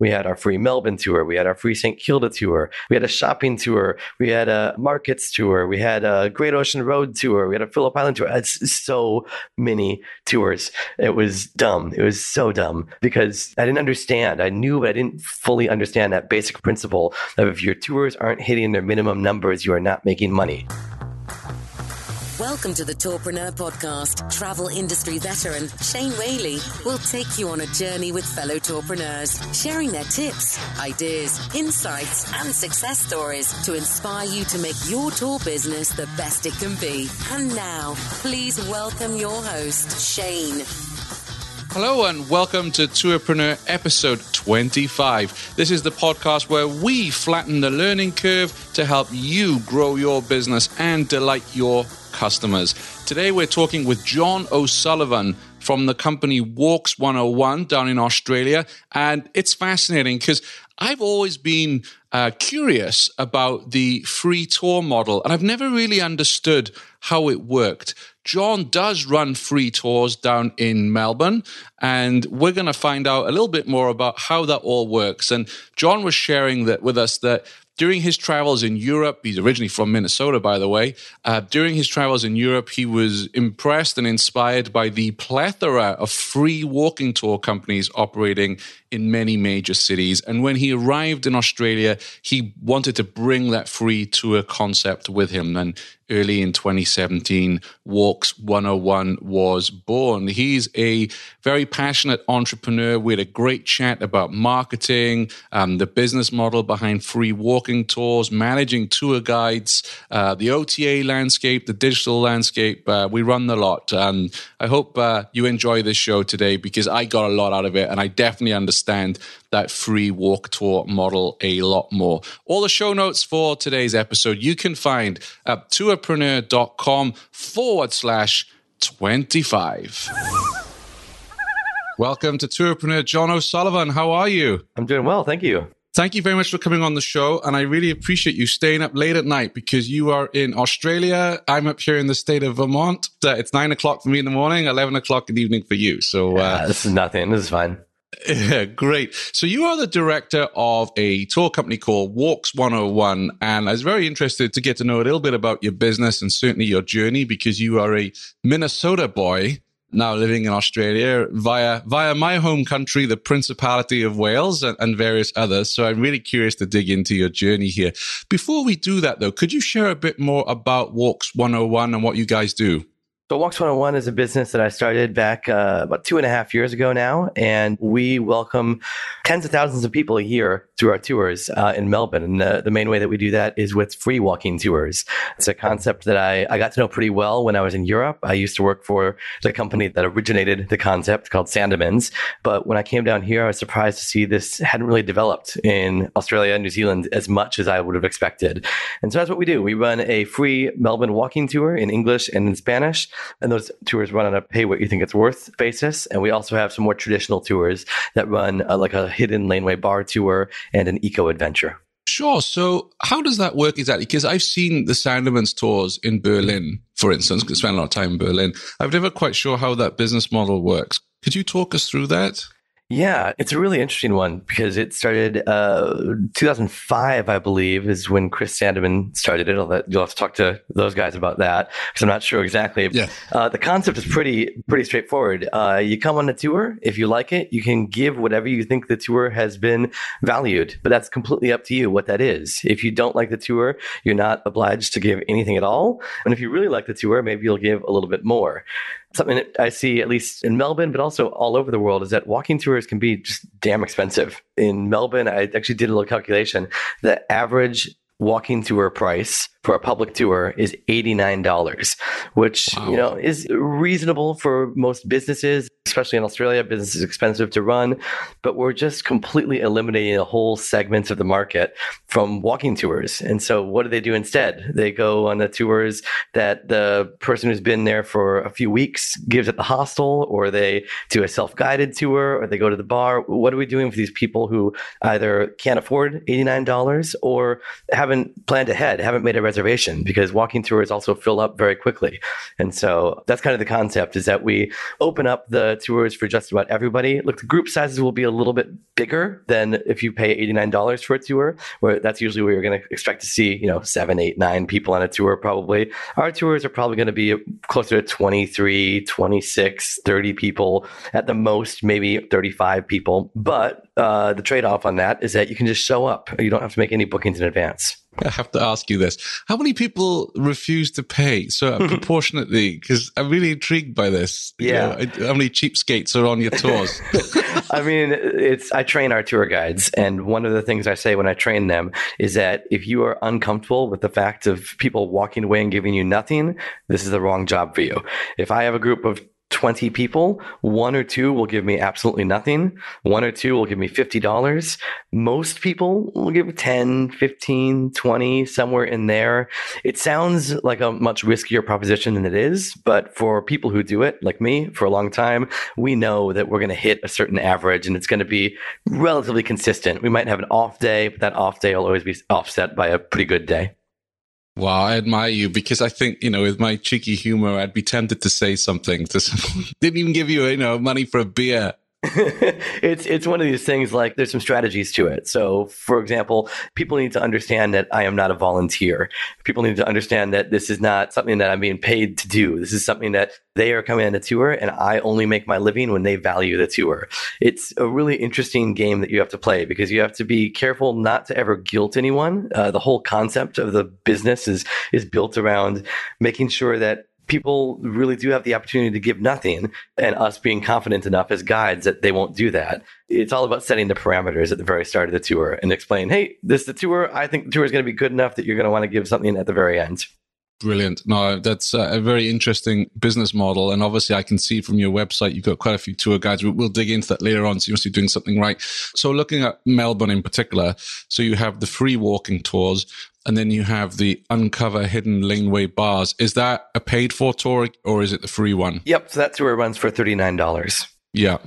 We had our free Melbourne tour. We had our free St. Kilda tour. We had a shopping tour. We had a markets tour. We had a Great Ocean Road tour. We had a Phillip Island tour. It's so many tours. It was dumb. It was so dumb because I didn't understand. I knew, but I didn't fully understand that basic principle of if your tours aren't hitting their minimum numbers, you are not making money. Welcome to the Tourpreneur Podcast. Travel industry veteran Shane Whaley will take you on a journey with fellow tourpreneurs, sharing their tips, ideas, insights, and success stories to inspire you to make your tour business the best it can be. And now, please welcome your host, Shane. Hello and welcome to Tourpreneur episode 25. This is the podcast where we flatten the learning curve to help you grow your business and delight your customers. Today we're talking with John O'Sullivan from the company Walks 101 down in Australia. And it's fascinating because I've always been uh, curious about the free tour model and I've never really understood how it worked. John does run free tours down in Melbourne, and we're going to find out a little bit more about how that all works. And John was sharing that with us that during his travels in Europe, he's originally from Minnesota, by the way. Uh, during his travels in Europe, he was impressed and inspired by the plethora of free walking tour companies operating in many major cities. And when he arrived in Australia, he wanted to bring that free tour concept with him. And early in 2017, Walks 101 was born. He's a very passionate entrepreneur. We had a great chat about marketing, um, the business model behind free walking tours, managing tour guides, uh, the OTA landscape, the digital landscape. Uh, we run the lot. Um, I hope uh, you enjoy this show today because I got a lot out of it and I definitely understand that free walk tour model a lot more. All the show notes for today's episode you can find at tourpreneur.com forward slash 25. Welcome to Tourpreneur John O'Sullivan. How are you? I'm doing well. Thank you. Thank you very much for coming on the show. And I really appreciate you staying up late at night because you are in Australia. I'm up here in the state of Vermont. Uh, it's nine o'clock for me in the morning, 11 o'clock in the evening for you. So, uh, this is nothing. This is fine. Yeah, great. So you are the director of a tour company called Walks 101. And I was very interested to get to know a little bit about your business and certainly your journey because you are a Minnesota boy now living in Australia via via my home country, the Principality of Wales, and, and, various others. So I'm really curious to dig into your journey here. Before we do that, though, could you share a bit more about Walks 101 and what you guys do? So Walks 101 is a business that I started back uh, about two and a half years ago now, and we welcome tens of thousands of people a year through our tours uh, in Melbourne. And the, the, main way that we do that is with free walking tours. It's a concept that I, I got to know pretty well when I was in Europe. I used to work for the company that originated the concept called Sandemans. But when I came down here, I was surprised to see this hadn't really developed in Australia and New Zealand as much as I would have expected. And so that's what we do. We run a free Melbourne walking tour in English and in Spanish and those tours run on a pay what you think it's worth basis. And we also have some more traditional tours that run uh, like a hidden laneway bar tour and an eco adventure. Sure. So, how does that work exactly? Because I've seen the Sandemans tours in Berlin, for instance, because I spent a lot of time in Berlin. I'm never quite sure how that business model works. Could you talk us through that? Yeah, it's a really interesting one because it started uh, 2005, I believe, is when Chris Sandeman started it. Let, you'll have to talk to those guys about that because I'm not sure exactly. Yeah. Uh, the concept is pretty pretty straightforward. Uh, you come on a tour, if you like it, you can give whatever you think the tour has been valued, but that's completely up to you what that is. If you don't like the tour, you're not obliged to give anything at all. And if you really like the tour, maybe you'll give a little bit more. Something that I see at least in Melbourne, but also all over the world is that walking tours can be just damn expensive. In Melbourne, I actually did a little calculation. The average walking tour price for a public tour is $89, which, wow. you know, is reasonable for most businesses, especially in Australia. Business is expensive to run, but we're just completely eliminating a whole segment of the market from walking tours. And so what do they do instead? They go on the tours that the person who's been there for a few weeks gives at the hostel, or they do a self-guided tour, or they go to the bar. What are we doing for these people who either can't afford $89 or haven't planned ahead, haven't made a reservation because walking tours also fill up very quickly. And so that's kind of the concept is that we open up the tours for just about everybody. Look, the group sizes will be a little bit bigger than if you pay $89 for a tour, where that's usually where you're going to expect to see, you know, seven, eight, nine people on a tour probably. Our tours are probably going to be closer to 23, 26, 30 people at the most, maybe 35 people. But uh, the trade off on that is that you can just show up. You don't have to make any bookings in advance. I have to ask you this. How many people refuse to pay so proportionately? Because I'm really intrigued by this. Yeah. You know, how many cheapskates are on your tours? I mean, it's, I train our tour guides. And one of the things I say when I train them is that if you are uncomfortable with the fact of people walking away and giving you nothing, this is the wrong job for you. If I have a group of 20 people, one or two will give me absolutely nothing. One or two will give me $50. Most people will give 10, 15, 20, somewhere in there. It sounds like a much riskier proposition than it is, but for people who do it, like me, for a long time, we know that we're going to hit a certain average and it's going to be relatively consistent. We might have an off day, but that off day will always be offset by a pretty good day. Wow, I admire you because I think, you know, with my cheeky humor, I'd be tempted to say something to someone. Didn't even give you, you know, money for a beer. it's it's one of these things like there's some strategies to it. So, for example, people need to understand that I am not a volunteer. People need to understand that this is not something that I'm being paid to do. This is something that they are coming on a tour and I only make my living when they value the tour. It's a really interesting game that you have to play because you have to be careful not to ever guilt anyone. Uh, the whole concept of the business is is built around making sure that people really do have the opportunity to give nothing and us being confident enough as guides that they won't do that. It's all about setting the parameters at the very start of the tour and explain, hey, this is the tour. I think the tour is going to be good enough that you're going to want to give something at the very end. Brilliant. No, that's a very interesting business model. And obviously, I can see from your website, you've got quite a few tour guides. We'll, dig into that later on. So you must be doing something right. So looking at Melbourne in particular, so you have the free walking tours and then you have the uncover hidden laneway bars. Is that a paid for tour or is it the free one? Yep. So that tour runs for $39. Yeah.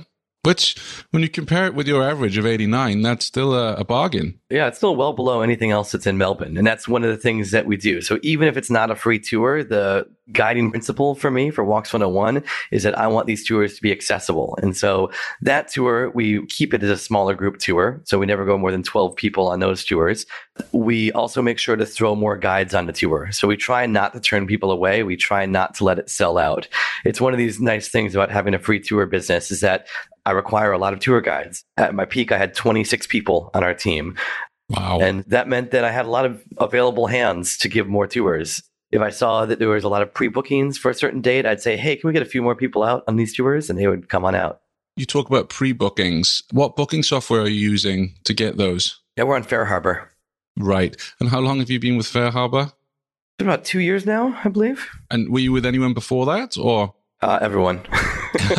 Which, when you compare it with your average of 89, that's still a, a, bargain. Yeah, it's still well below anything else that's in Melbourne. And that's one of the things that we do. So even if it's not a free tour, the guiding principle for me for Walks 101 is that I want these tours to be accessible. And so that tour, we keep it as a smaller group tour. So we never go more than 12 people on those tours. We also make sure to throw more guides on the tour. So we try not to turn people away. We try not to let it sell out. It's one of these nice things about having a free tour business is that I require a lot of tour guides. At my peak, I had 26 people on our team. Wow. And that meant that I had a lot of available hands to give more tours. If I saw that there was a lot of pre bookings for a certain date, I'd say, hey, can we get a few more people out on these tours? And they would come on out. You talk about pre bookings. What booking software are you using to get those? Yeah, we're on FareHarbor. Right. And how long have you been with FareHarbor? Been about two years now, I believe. And were you with anyone before that or? Uh, everyone.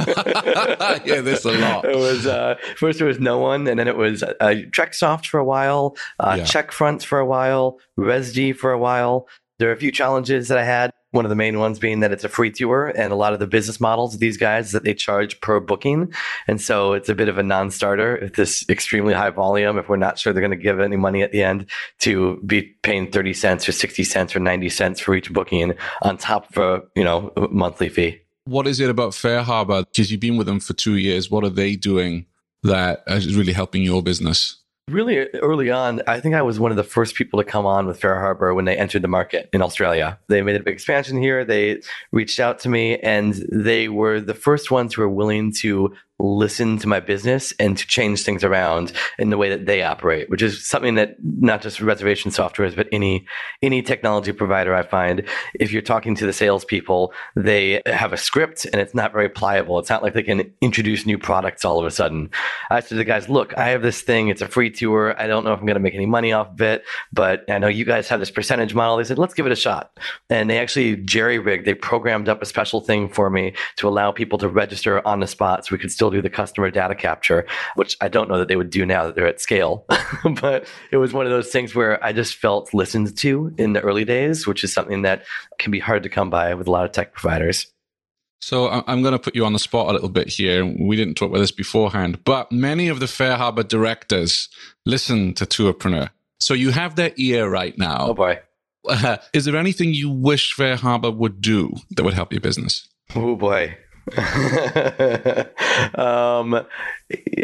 yeah, there's a lot. It was uh, first it was no one, and then it was uh, TrekSoft for a while, uh, yeah. CheckFront for a while, Rezdy for a while. There are a few challenges that I had. One of the main ones being that it's a free tour, and a lot of the business models of these guys that they charge per booking, and so it's a bit of a non-starter. If this extremely high volume, if we're not sure they're going to give any money at the end, to be paying thirty cents or sixty cents or ninety cents for each booking on top of a you know monthly fee. What is it about FareHarbor? Because you've been with them for two years. What are they doing that is really helping your business? Really early on, I think I was one of the first people to come on with FareHarbor when they entered the market in Australia. They made a big expansion here. They reached out to me and they were the first ones who were willing to listen to my business and to change things around in the way that they operate, which is something that not just reservation softwares, but any any technology provider I find, if you're talking to the salespeople, they have a script and it's not very pliable. It's not like they can introduce new products all of a sudden. I said to the guys, look, I have this thing, it's a free tour. I don't know if I'm gonna make any money off of it, but I know you guys have this percentage model. They said, let's give it a shot. And they actually jerry rigged, they programmed up a special thing for me to allow people to register on the spot so we could still do the customer data capture, which I don't know that they would do now that they're at scale. but it was one of those things where I just felt listened to in the early days, which is something that can be hard to come by with a lot of tech providers. So I'm going to put you on the spot a little bit here. We didn't talk about this beforehand, but many of the FareHarbor directors listen to Tourpreneur. So you have their ear right now. Oh boy. Uh, is there anything you wish FareHarbor would do that would help your business? Oh boy. um,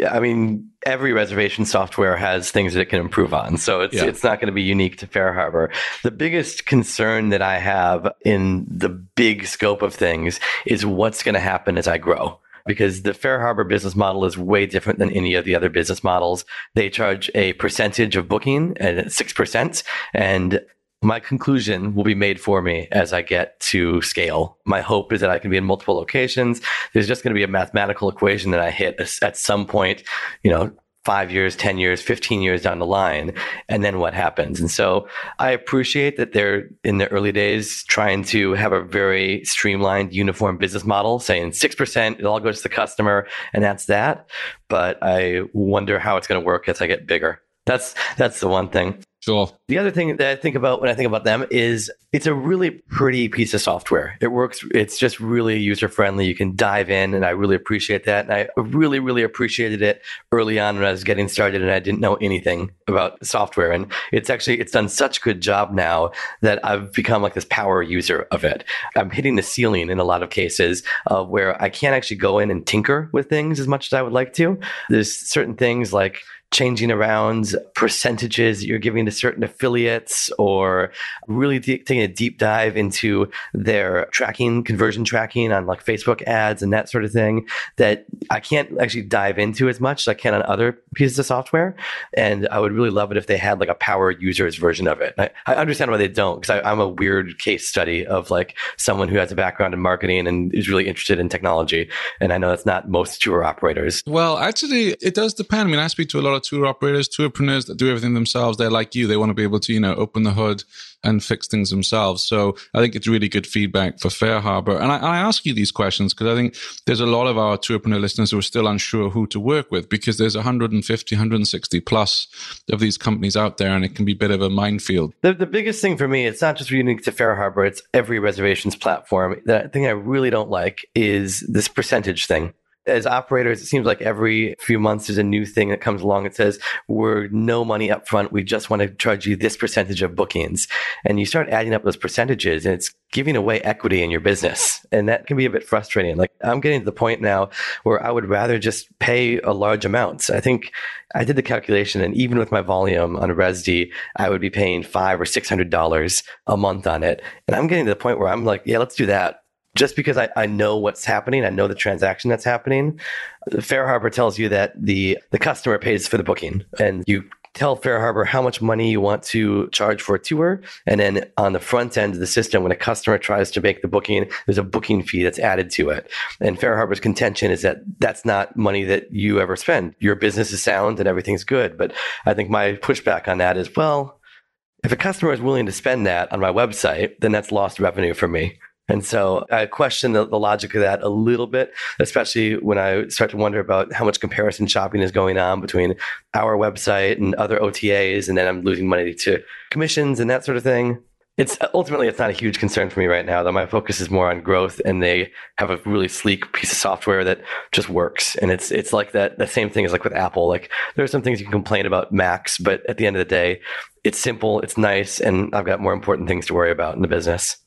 I mean, every reservation software has things that it can improve on, so it's yeah. it's not going to be unique to FareHarbor. The biggest concern that I have in the big scope of things is what's going to happen as I grow because the FareHarbor business model is way different than any of the other business models. They charge a percentage of booking at 6%. And my conclusion will be made for me as I get to scale. My hope is that I can be in multiple locations. There's just going to be a mathematical equation that I hit at some point, you know, five years, 10 years, 15 years down the line. And then what happens? And so I appreciate that they're in the early days trying to have a very streamlined, uniform business model, saying 6%, it all goes to the customer, and that's that. But I wonder how it's going to work as I get bigger. That's that's the one thing. Sure. The other thing that I think about when I think about them is it's a really pretty piece of software. It works, it's just really user friendly. You can dive in, and I really appreciate that. And I really, really appreciated it early on when I was getting started and I didn't know anything about software. And it's actually, it's done such good job now that I've become like this power user of it. I'm hitting the ceiling in a lot of cases of where I can't actually go in and tinker with things as much as I would like to. There's certain things like changing around percentages that you're giving to certain affiliates or really de- taking a deep dive into their tracking, conversion tracking on like Facebook ads and that sort of thing that I can't actually dive into as much as I can on other pieces of software. And I would really love it if they had like a power users version of it. I, I understand why they don't because I'm a weird case study of like someone who has a background in marketing and is really interested in technology. And I know that's not most tour operators. Well, actually, it does depend. I mean, I speak to a lot of tour operators, tourpreneurs that do everything themselves. They're like you. They want to be able to, you know, open the hood and fix things themselves. So I think it's really good feedback for FareHarbor. And I, I ask you these questions because I think there's a lot of our tourpreneur listeners who are still unsure who to work with because there's 150, 160 plus of these companies out there and it can be a bit of a minefield. The, the biggest thing for me, it's not just unique to FareHarbor, it's every reservations platform. The thing I really don't like is this percentage thing as operators, it seems like every few months there's a new thing that comes along that says, we're no money up front. We just want to charge you this percentage of bookings. And you start adding up those percentages and it's giving away equity in your business. And that can be a bit frustrating. Like I'm getting to the point now where I would rather just pay a large amount. I think I did the calculation and even with my volume on Rezdy, I would be paying five or six hundred dollars a month on it. And I'm getting to the point where I'm like, yeah, let's do that just because I, I know what's happening, I know the transaction that's happening. FareHarbor tells you that the the customer pays for the booking, and you tell FareHarbor how much money you want to charge for a tour, and then on the front end of the system, when a customer tries to make the booking, there's a booking fee that's added to it. And FareHarbor's contention is that that's not money that you ever spend. Your business is sound and everything's good, but I think my pushback on that is well. If a customer is willing to spend that on my website, then that's lost revenue for me. And so I question the, the, logic of that a little bit, especially when I start to wonder about how much comparison shopping is going on between our website and other OTAs, and then I'm losing money to commissions and that sort of thing. It's ultimately it's not a huge concern for me right now. Though my focus is more on growth, and they have a really sleek piece of software that just works. And it's it's like that. The same thing as like with Apple. Like there are some things you can complain about Macs, but at the end of the day, it's simple, it's nice, and I've got more important things to worry about in the business.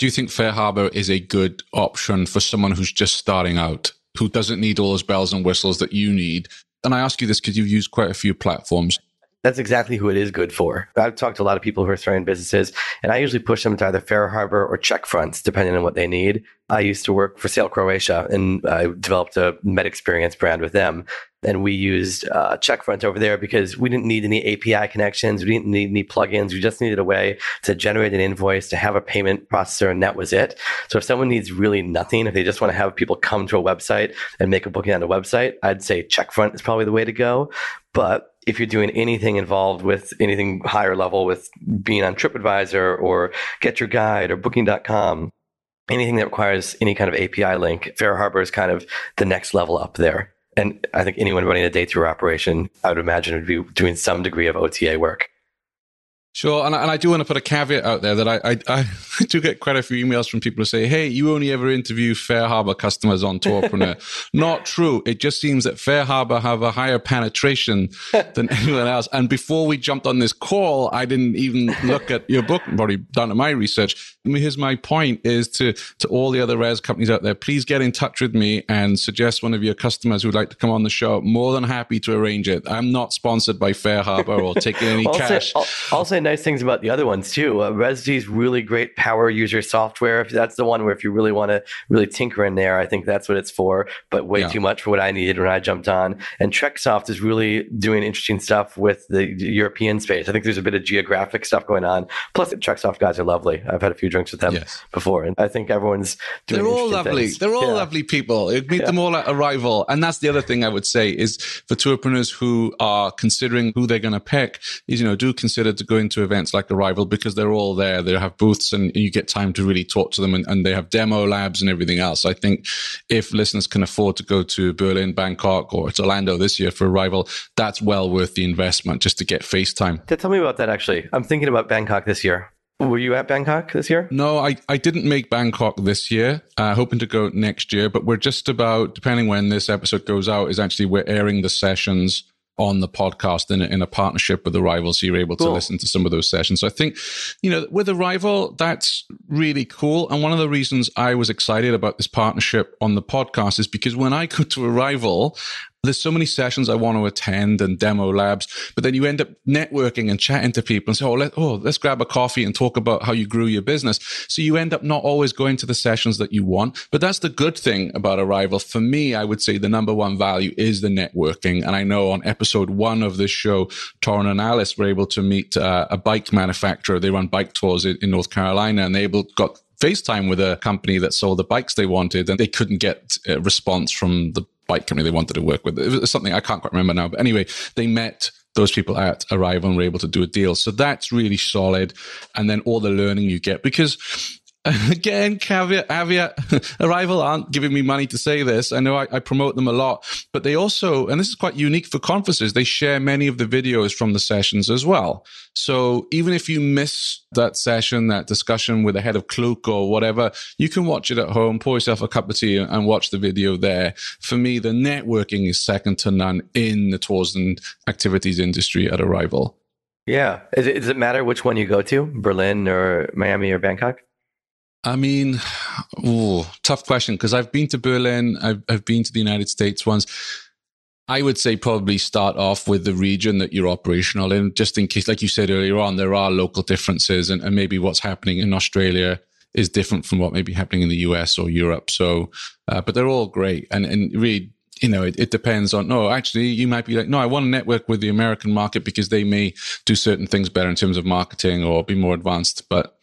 Do you think FareHarbor is a good option for someone who's just starting out, who doesn't need all those bells and whistles that you need? And I ask you this because you've used quite a few platforms. That's exactly who it is good for. I've talked to a lot of people who are starting businesses, and I usually push them to either FareHarbor or CheckFronts, depending on what they need. I used to work for Sail Croatia, and I developed a Med Experience brand with them. And we used uh, CheckFront over there because we didn't need any API connections. We didn't need any plugins. We just needed a way to generate an invoice, to have a payment processor, and that was it. So if someone needs really nothing, if they just want to have people come to a website and make a booking on a website, I'd say CheckFront is probably the way to go. But if you're doing anything involved with anything higher level with being on TripAdvisor or Get Your Guide or Booking.com, anything that requires any kind of API link, FareHarbor is kind of the next level up there. And I think anyone running a day tour operation, I would imagine, would be doing some degree of OTA work. Sure, and I, and I do want to put a caveat out there that I, I, I do get quite a few emails from people who say, "Hey, you only ever interview FareHarbor customers on Tourpreneur." Not true. It just seems that FareHarbor have a higher penetration than anyone else. And before we jumped on this call, I didn't even look at your book. Probably done my research. Here's my point: is to to all the other res companies out there, please get in touch with me and suggest one of your customers who'd like to come on the show. More than happy to arrange it. I'm not sponsored by FareHarbor or taking any I'll cash. Say, I'll, I'll say nice things about the other ones too. Uh, Rezdy's really great power user software. If that's the one where if you really want to really tinker in there, I think that's what it's for. But way Yeah. too much for what I needed when I jumped on. And TrekSoft is really doing interesting stuff with the European space. I think there's a bit of geographic stuff going on. Plus, the TrekSoft guys are lovely. I've had a few drinks with them Yes. before, and I think everyone's doing. They're all lovely. things. They're all Yeah. lovely people. You meet them all at arrival. And that's the other thing I would say is for tourpreneurs who are considering who they're going to pick is, you know, do consider to go into events like arrival because they're all there. They have booths and you get time to really talk to them and, and they have demo labs and everything else. I think if listeners can afford to go to Berlin, Bangkok or to Orlando this year for arrival, that's well worth the investment just to get FaceTime. Yeah, Tell me about that. Actually, I'm thinking about Bangkok this year. Were you at Bangkok this year? No, I, I didn't make Bangkok this year. Uh, hoping to go next year, but we're just about, depending when this episode goes out, is actually we're airing the sessions on the podcast in a, in a partnership with Arrival, so you're able to listen to some of those sessions. So I think, you know, with Arrival, that's really cool. And one of the reasons I was excited about this partnership on the podcast is because when I go to Arrival, there's so many sessions I want to attend and demo labs, but then you end up networking and chatting to people and say, oh, let, oh, let's grab a coffee and talk about how you grew your business. So you end up not always going to the sessions that you want. But that's the good thing about Arrival. For me, I would say the number one value is the networking. And I know on episode one of this show, Torrin and Alice were able to meet uh, a bike manufacturer. They run bike tours in, in North Carolina and they able, got FaceTime with a company that sold the bikes they wanted and they couldn't get a response from the bike company they wanted to work with. It was something I can't quite remember now. But anyway, they met those people at Arrival and were able to do a deal. So that's really solid. And then all the learning you get because again, caveat, caveat, Arrival aren't giving me money to say this. I know I, I promote them a lot, but they also, and this is quite unique for conferences, they share many of the videos from the sessions as well. So even if you miss that session, that discussion with the head of Klook or whatever, you can watch it at home, pour yourself a cup of tea and watch the video there. For me, the networking is second to none in the tours and activities industry at Arrival. Yeah. Does it matter which one you go to, Berlin or Miami or Bangkok? I mean, ooh, tough question because I've been to Berlin, I've, I've been to the United States once. I would say probably start off with the region that you're operational in, just in case, like you said earlier on, there are local differences and, and maybe what's happening in Australia is different from what may be happening in the US or Europe. So, uh, but they're all great. And, and really, you know, it, it depends on, no, actually, you might be like, no, I want to network with the American market because they may do certain things better in terms of marketing or be more advanced. But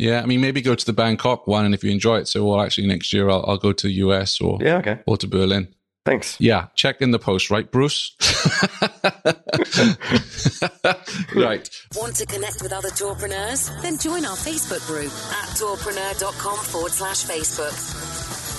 yeah, I mean, maybe go to the Bangkok one, and if you enjoy it, so well, actually next year I'll, I'll go to the US or Yeah. Okay. or to Berlin. Thanks. Yeah, check in the post, right, Bruce? right. Want to connect with other tourpreneurs? Then join our Facebook group at tourpreneur.com forward slash Facebook.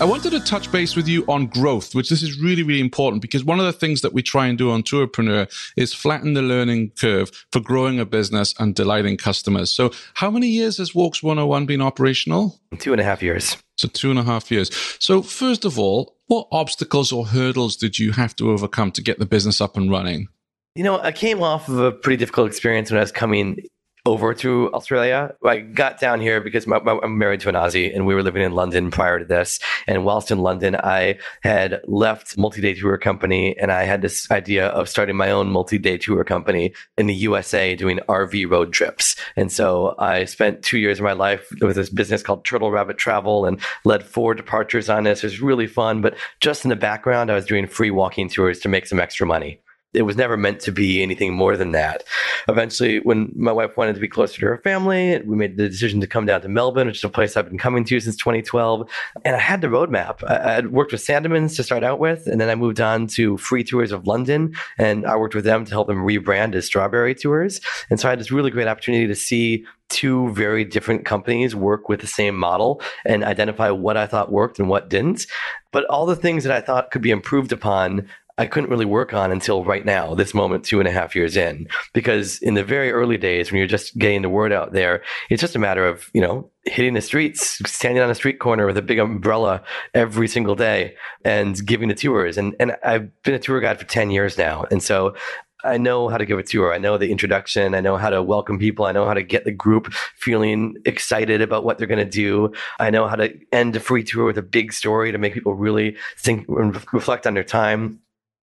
I wanted to touch base with you on growth, which this is really, really important because one of the things that we try and do on Tourpreneur is flatten the learning curve for growing a business and delighting customers. So, how many years has Walks 101 been operational? Two and a half years. So, two and a half years. So, first of all, what obstacles or hurdles did you have to overcome to get the business up and running? You know, I came off of a pretty difficult experience when I was coming over to Australia. I got down here because my, my, I'm married to an Aussie and we were living in London prior to this. And whilst in London, I had left multi-day tour company and I had this idea of starting my own multi-day tour company in the USA doing RV road trips. And so I spent two years of my life with this business called Turtle Rabbit Travel and led four departures on this. It was really fun, but just in the background, I was doing free walking tours to make some extra money it was never meant to be anything more than that. Eventually, when my wife wanted to be closer to her family, we made the decision to come down to Melbourne, which is a place I've been coming to since 2012. And I had the roadmap. I worked with Sandemans to start out with, and then I moved on to Free Tours of London, and I worked with them to help them rebrand as Strawberry Tours. And so I had this really great opportunity to see two very different companies work with the same model and identify what I thought worked and what didn't. But all the things that I thought could be improved upon I couldn't really work on until right now, this moment, two and a half years in. Because in the very early days, when you're just getting the word out there, it's just a matter of, you know, hitting the streets, standing on a street corner with a big umbrella every single day and giving the tours. And, and I've been a tour guide for 10 years now. And so I know how to give a tour. I know the introduction. I know how to welcome people. I know how to get the group feeling excited about what they're going to do. I know how to end a free tour with a big story to make people really think and reflect on their time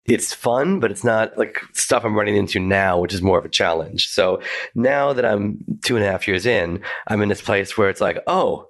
it's fun, but it's not like stuff I'm running into now, which is more of a challenge. So now that I'm two and a half years in, I'm in this place where it's like, oh,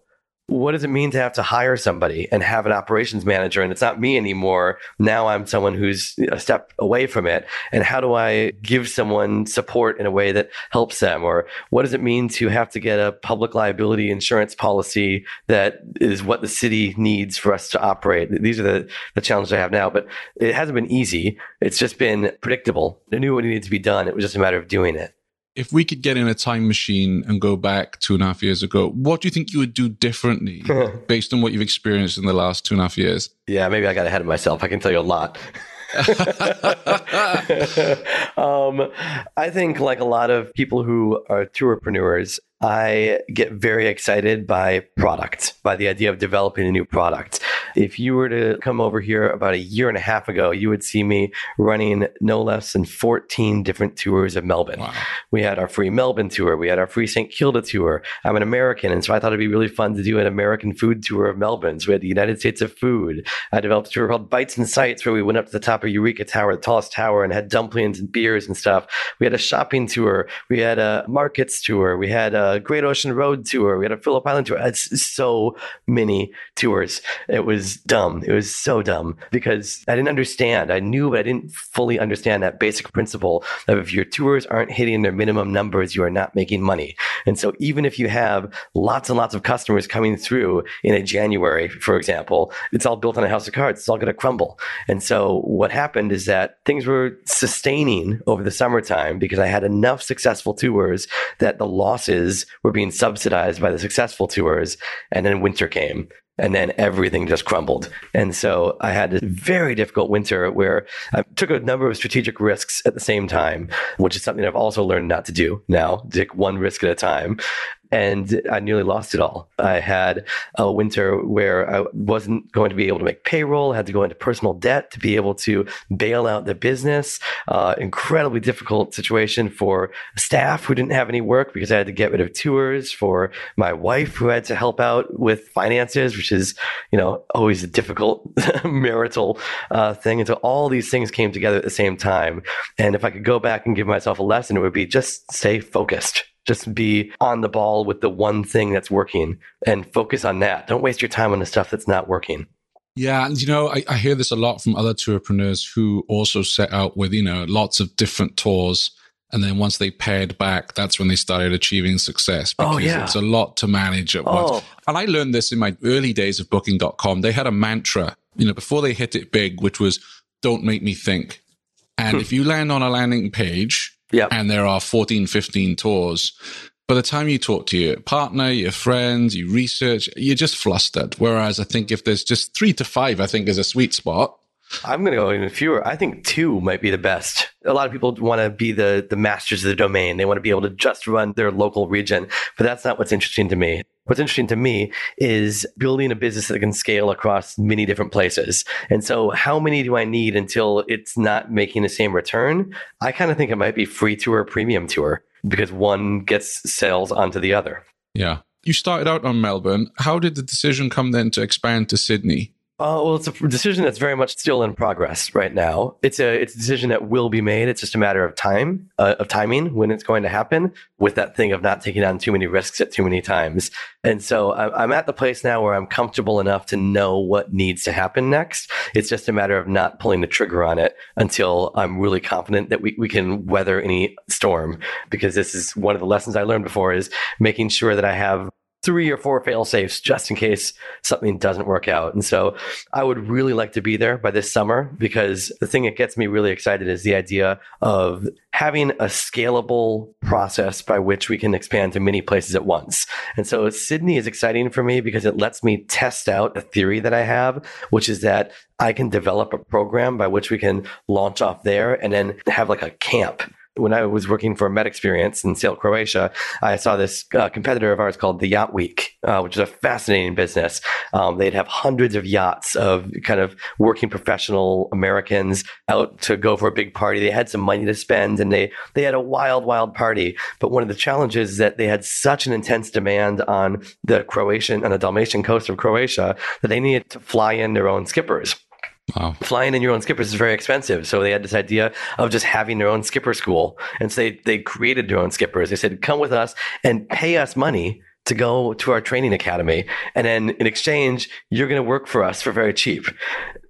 what does it mean to have to hire somebody and have an operations manager? And it's not me anymore. Now i'm someone who's a step away from it. And how do i give someone support in a way that helps them? Or what does it mean to have to get a public liability insurance policy that is what the city needs for us to operate? These are the, the challenges i have now but it hasn't been easy. It's just been predictable. I knew what needed to be done. It was just a matter of doing it if we could get in a time machine and go back two and a half years ago, what do you think you would do differently based on what you've experienced in the last two and a half years? Yeah, maybe I got ahead of myself. I can tell you a lot. um, I think, like a lot of people who are tourpreneurs, I get very excited by product, by the idea of developing a new product. If you were to come over here about a year and a half ago, you would see me running no less than 14 different tours of Melbourne. Wow. We had our free Melbourne tour, we had our free St. Kilda tour. I'm an American, and so I thought it'd be really fun to do an American food tour of Melbourne. So we had the United States of Food. I developed a tour called Bites and Sights, where we went up to the top of Eureka Tower, the tallest tower, and had dumplings and beers and stuff. We had a shopping tour. We had a markets tour. We had a Great Ocean Road tour. We had a Phillip Island tour. It's so many tours. It was dumb. It was so dumb because I didn't understand. I knew, but I didn't fully understand that basic principle of if your tours aren't hitting their minimum numbers, you are not making money. And so even if you have lots and lots of customers coming through in a January, for example, it's all built on a house of cards. It's all going to crumble. And so what happened is that things were sustaining over the summertime because I had enough successful tours that the losses were being subsidized by the successful tours. And then winter came and then everything just crumbled. And so I had this very difficult winter where I took a number of strategic risks at the same time, which is something I've also learned not to do now, take one risk at a time and I nearly lost it all. I had a winter where I wasn't going to be able to make payroll, I had to go into personal debt to be able to bail out the business. Uh, incredibly difficult situation for staff who didn't have any work because I had to get rid of tours, for my wife who had to help out with finances, which is, you know, always a difficult marital uh, thing. And so all these things came together at the same time. And if I could go back and give myself a lesson, it would be just stay focused just be on the ball with the one thing that's working and focus on that. Don't waste your time on the stuff that's not working. Yeah, and you know, I, I hear this a lot from other tourpreneurs who also set out with, you know, lots of different tours. And then once they pared back, that's when they started achieving success oh, because oh, yeah. it's a lot to manage at once. Oh. And I learned this in my early days of booking.com. They had a mantra, you know, before they hit it big, which was don't make me think. And hmm. if you land on a landing page Yep. And there are 14, 15 tours. By the time you talk to your partner, your friends, you research, you're just flustered. Whereas I think if there's just three to five, I think is a sweet spot. I'm going to go even fewer. I think two might be the best. A lot of people want to be the the masters of the domain. They want to be able to just run their local region, but that's not what's interesting to me. What's interesting to me is building a business that can scale across many different places. And so, how many do I need until it's not making the same return? I kind of think it might be free tour, premium tour, because one gets sales onto the other. Yeah. You started out on Melbourne. How did the decision come then to expand to Sydney? Uh, well, it's a decision that's very much still in progress right now. It's a it's a decision that will be made. It's just a matter of time, uh, of timing when it's going to happen. With that thing of not taking on too many risks at too many times, and so I'm at the place now where I'm comfortable enough to know what needs to happen next. It's just a matter of not pulling the trigger on it until I'm really confident that we, we can weather any storm. Because this is one of the lessons I learned before is making sure that I have three or four fail safes just in case something doesn't work out. And so I would really like to be there by this summer because the thing that gets me really excited is the idea of having a scalable process by which we can expand to many places at once. And so Sydney is exciting for me because it lets me test out a theory that I have, which is that I can develop a program by which we can launch off there and then have like a camp when I was working for MedXperience in Sail Croatia, I saw this uh, competitor of ours called the Yacht Week, uh, which is a fascinating business. Um, they'd have hundreds of yachts of kind of working professional Americans out to go for a big party. They had some money to spend and they, they had a wild, wild party. But one of the challenges is that they had such an intense demand on the Croatian, and the Dalmatian coast of Croatia that they needed to fly in their own skippers. Wow. Flying in your own skippers is very expensive. So they had this idea of just having their own skipper school. And so they, they created their own skippers. They said, come with us and pay us money to go to our training academy. And then in exchange, you're going to work for us for very cheap.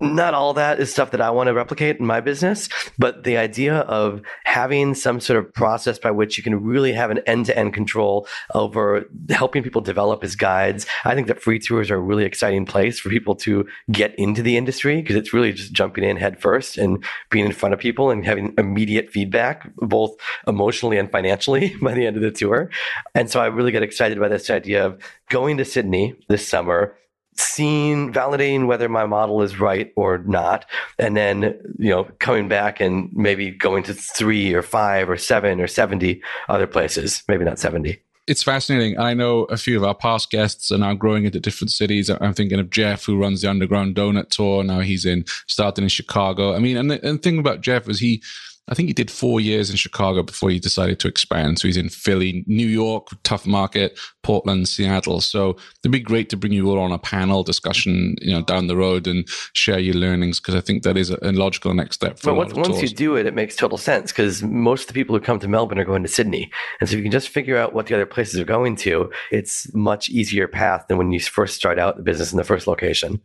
Not all that is stuff that I want to replicate in my business, but the idea of having some sort of process by which you can really have an end to end control over helping people develop as guides. I think that free tours are a really exciting place for people to get into the industry because it's really just jumping in head first and being in front of people and having immediate feedback, both emotionally and financially by the end of the tour. And so I really get excited by this idea of going to Sydney this summer, seeing, validating whether my model is right or not, and then, you know, coming back and maybe going to three or five or seven or 70 other places, maybe not 70 it's fascinating. I know a few of our past guests are now growing into different cities. I'm thinking of Jeff, who runs the Underground Donut Tour. Now he's in starting in Chicago. I mean, and the, and the thing about Jeff is he I think he did four years in Chicago before he decided to expand. So he's in Philly, New York, tough market, Portland, Seattle. So it'd be great to bring you all on a panel discussion, you know, down the road and share your learnings because I think that is a, logical next step. For but once, once you do it, it makes total sense because most of the people who come to Melbourne are going to Sydney, and so if you can just figure out what the other places are going to, it's much easier path than when you first start out the business in the first location.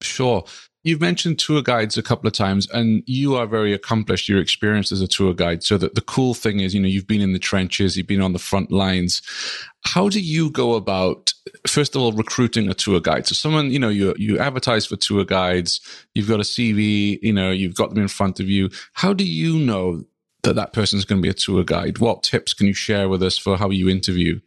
Sure. You've mentioned tour guides a couple of times, and you are very accomplished. You're experienced as a tour guide. So that the cool thing is, you know, you've been in the trenches, you've been on the front lines. How do you go about, first of all, recruiting a tour guide? So someone, you know, you you advertise for tour guides, you've got a CV, you know, you've got them in front of you. How do you know that that person is going to be a tour guide? What tips can you share with us for how you interview?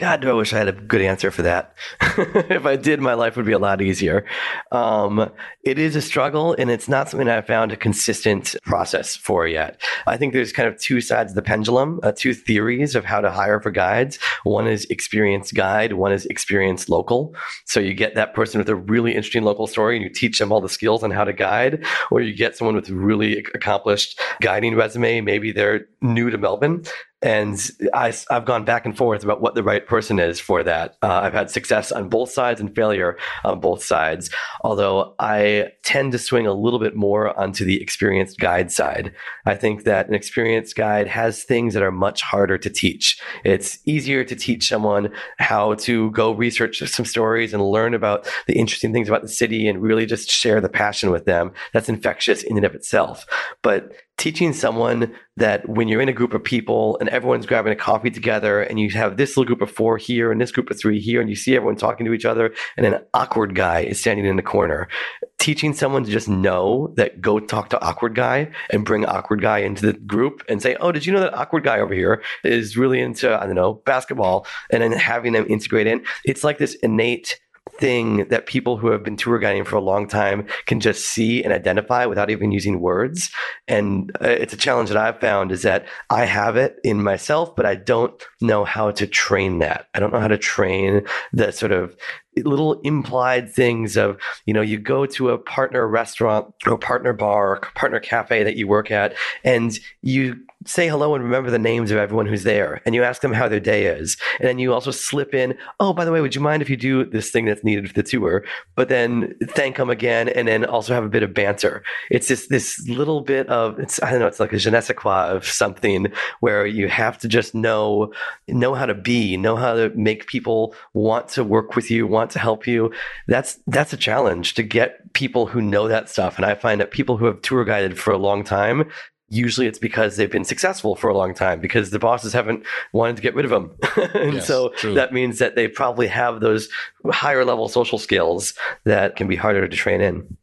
God, do I wish I had a good answer for that. if I did, my life would be a lot easier. Um, it is a struggle, and it's not something I've found a consistent process for yet. I think there's kind of two sides of the pendulum, uh, two theories of how to hire for guides. One is experienced guide, one is experienced local. So you get that person with a really interesting local story, and you teach them all the skills on how to guide, or you get someone with really accomplished guiding resume. Maybe they're new to Melbourne and I, have gone back and forth about what the right person is for that. Uh, I've had success on both sides and failure on both sides. Although I tend to swing a little bit more onto the experienced guide side. I think that an experienced guide has things that are much harder to teach. It's easier to teach someone how to go research some stories and learn about the interesting things about the city and really just share the passion with them. That's infectious in and of itself. But teaching someone that when you're in a group of people and everyone's grabbing a coffee together and you have this little group of four here and this group of three here and you see everyone talking to each other and an awkward guy is standing in the corner teaching someone to just know that go talk to awkward guy and bring awkward guy into the group and say oh did you know that awkward guy over here is really into i don't know basketball? And then having them integrate in. It's like this innate thing that people who have been tour guiding for a long time can just see and identify without even using words. And uh, it's a challenge that I've found is that I have it in myself, but I don't know how to train that. I don't know how to train the sort of little implied things of you know you go to a partner restaurant or partner bar or partner cafe that you work at and you say hello and remember the names of everyone who's there and you ask them how their day is and then you also slip in oh by the way would you mind if you do this thing that's needed for the tour? But then thank them again and then also have a bit of banter. It's just this little bit of it's i don't know it's like a je ne sais quoi of something where you have to just know know how to be know how to make people want to work with you want to help you that's that's a challenge to get people who know that stuff and i find that people who have tour guided for a long time usually it's because they've been successful for a long time because the bosses haven't wanted to get rid of them. and yes, so true. that means that they probably have those higher level social skills that can be harder to train in.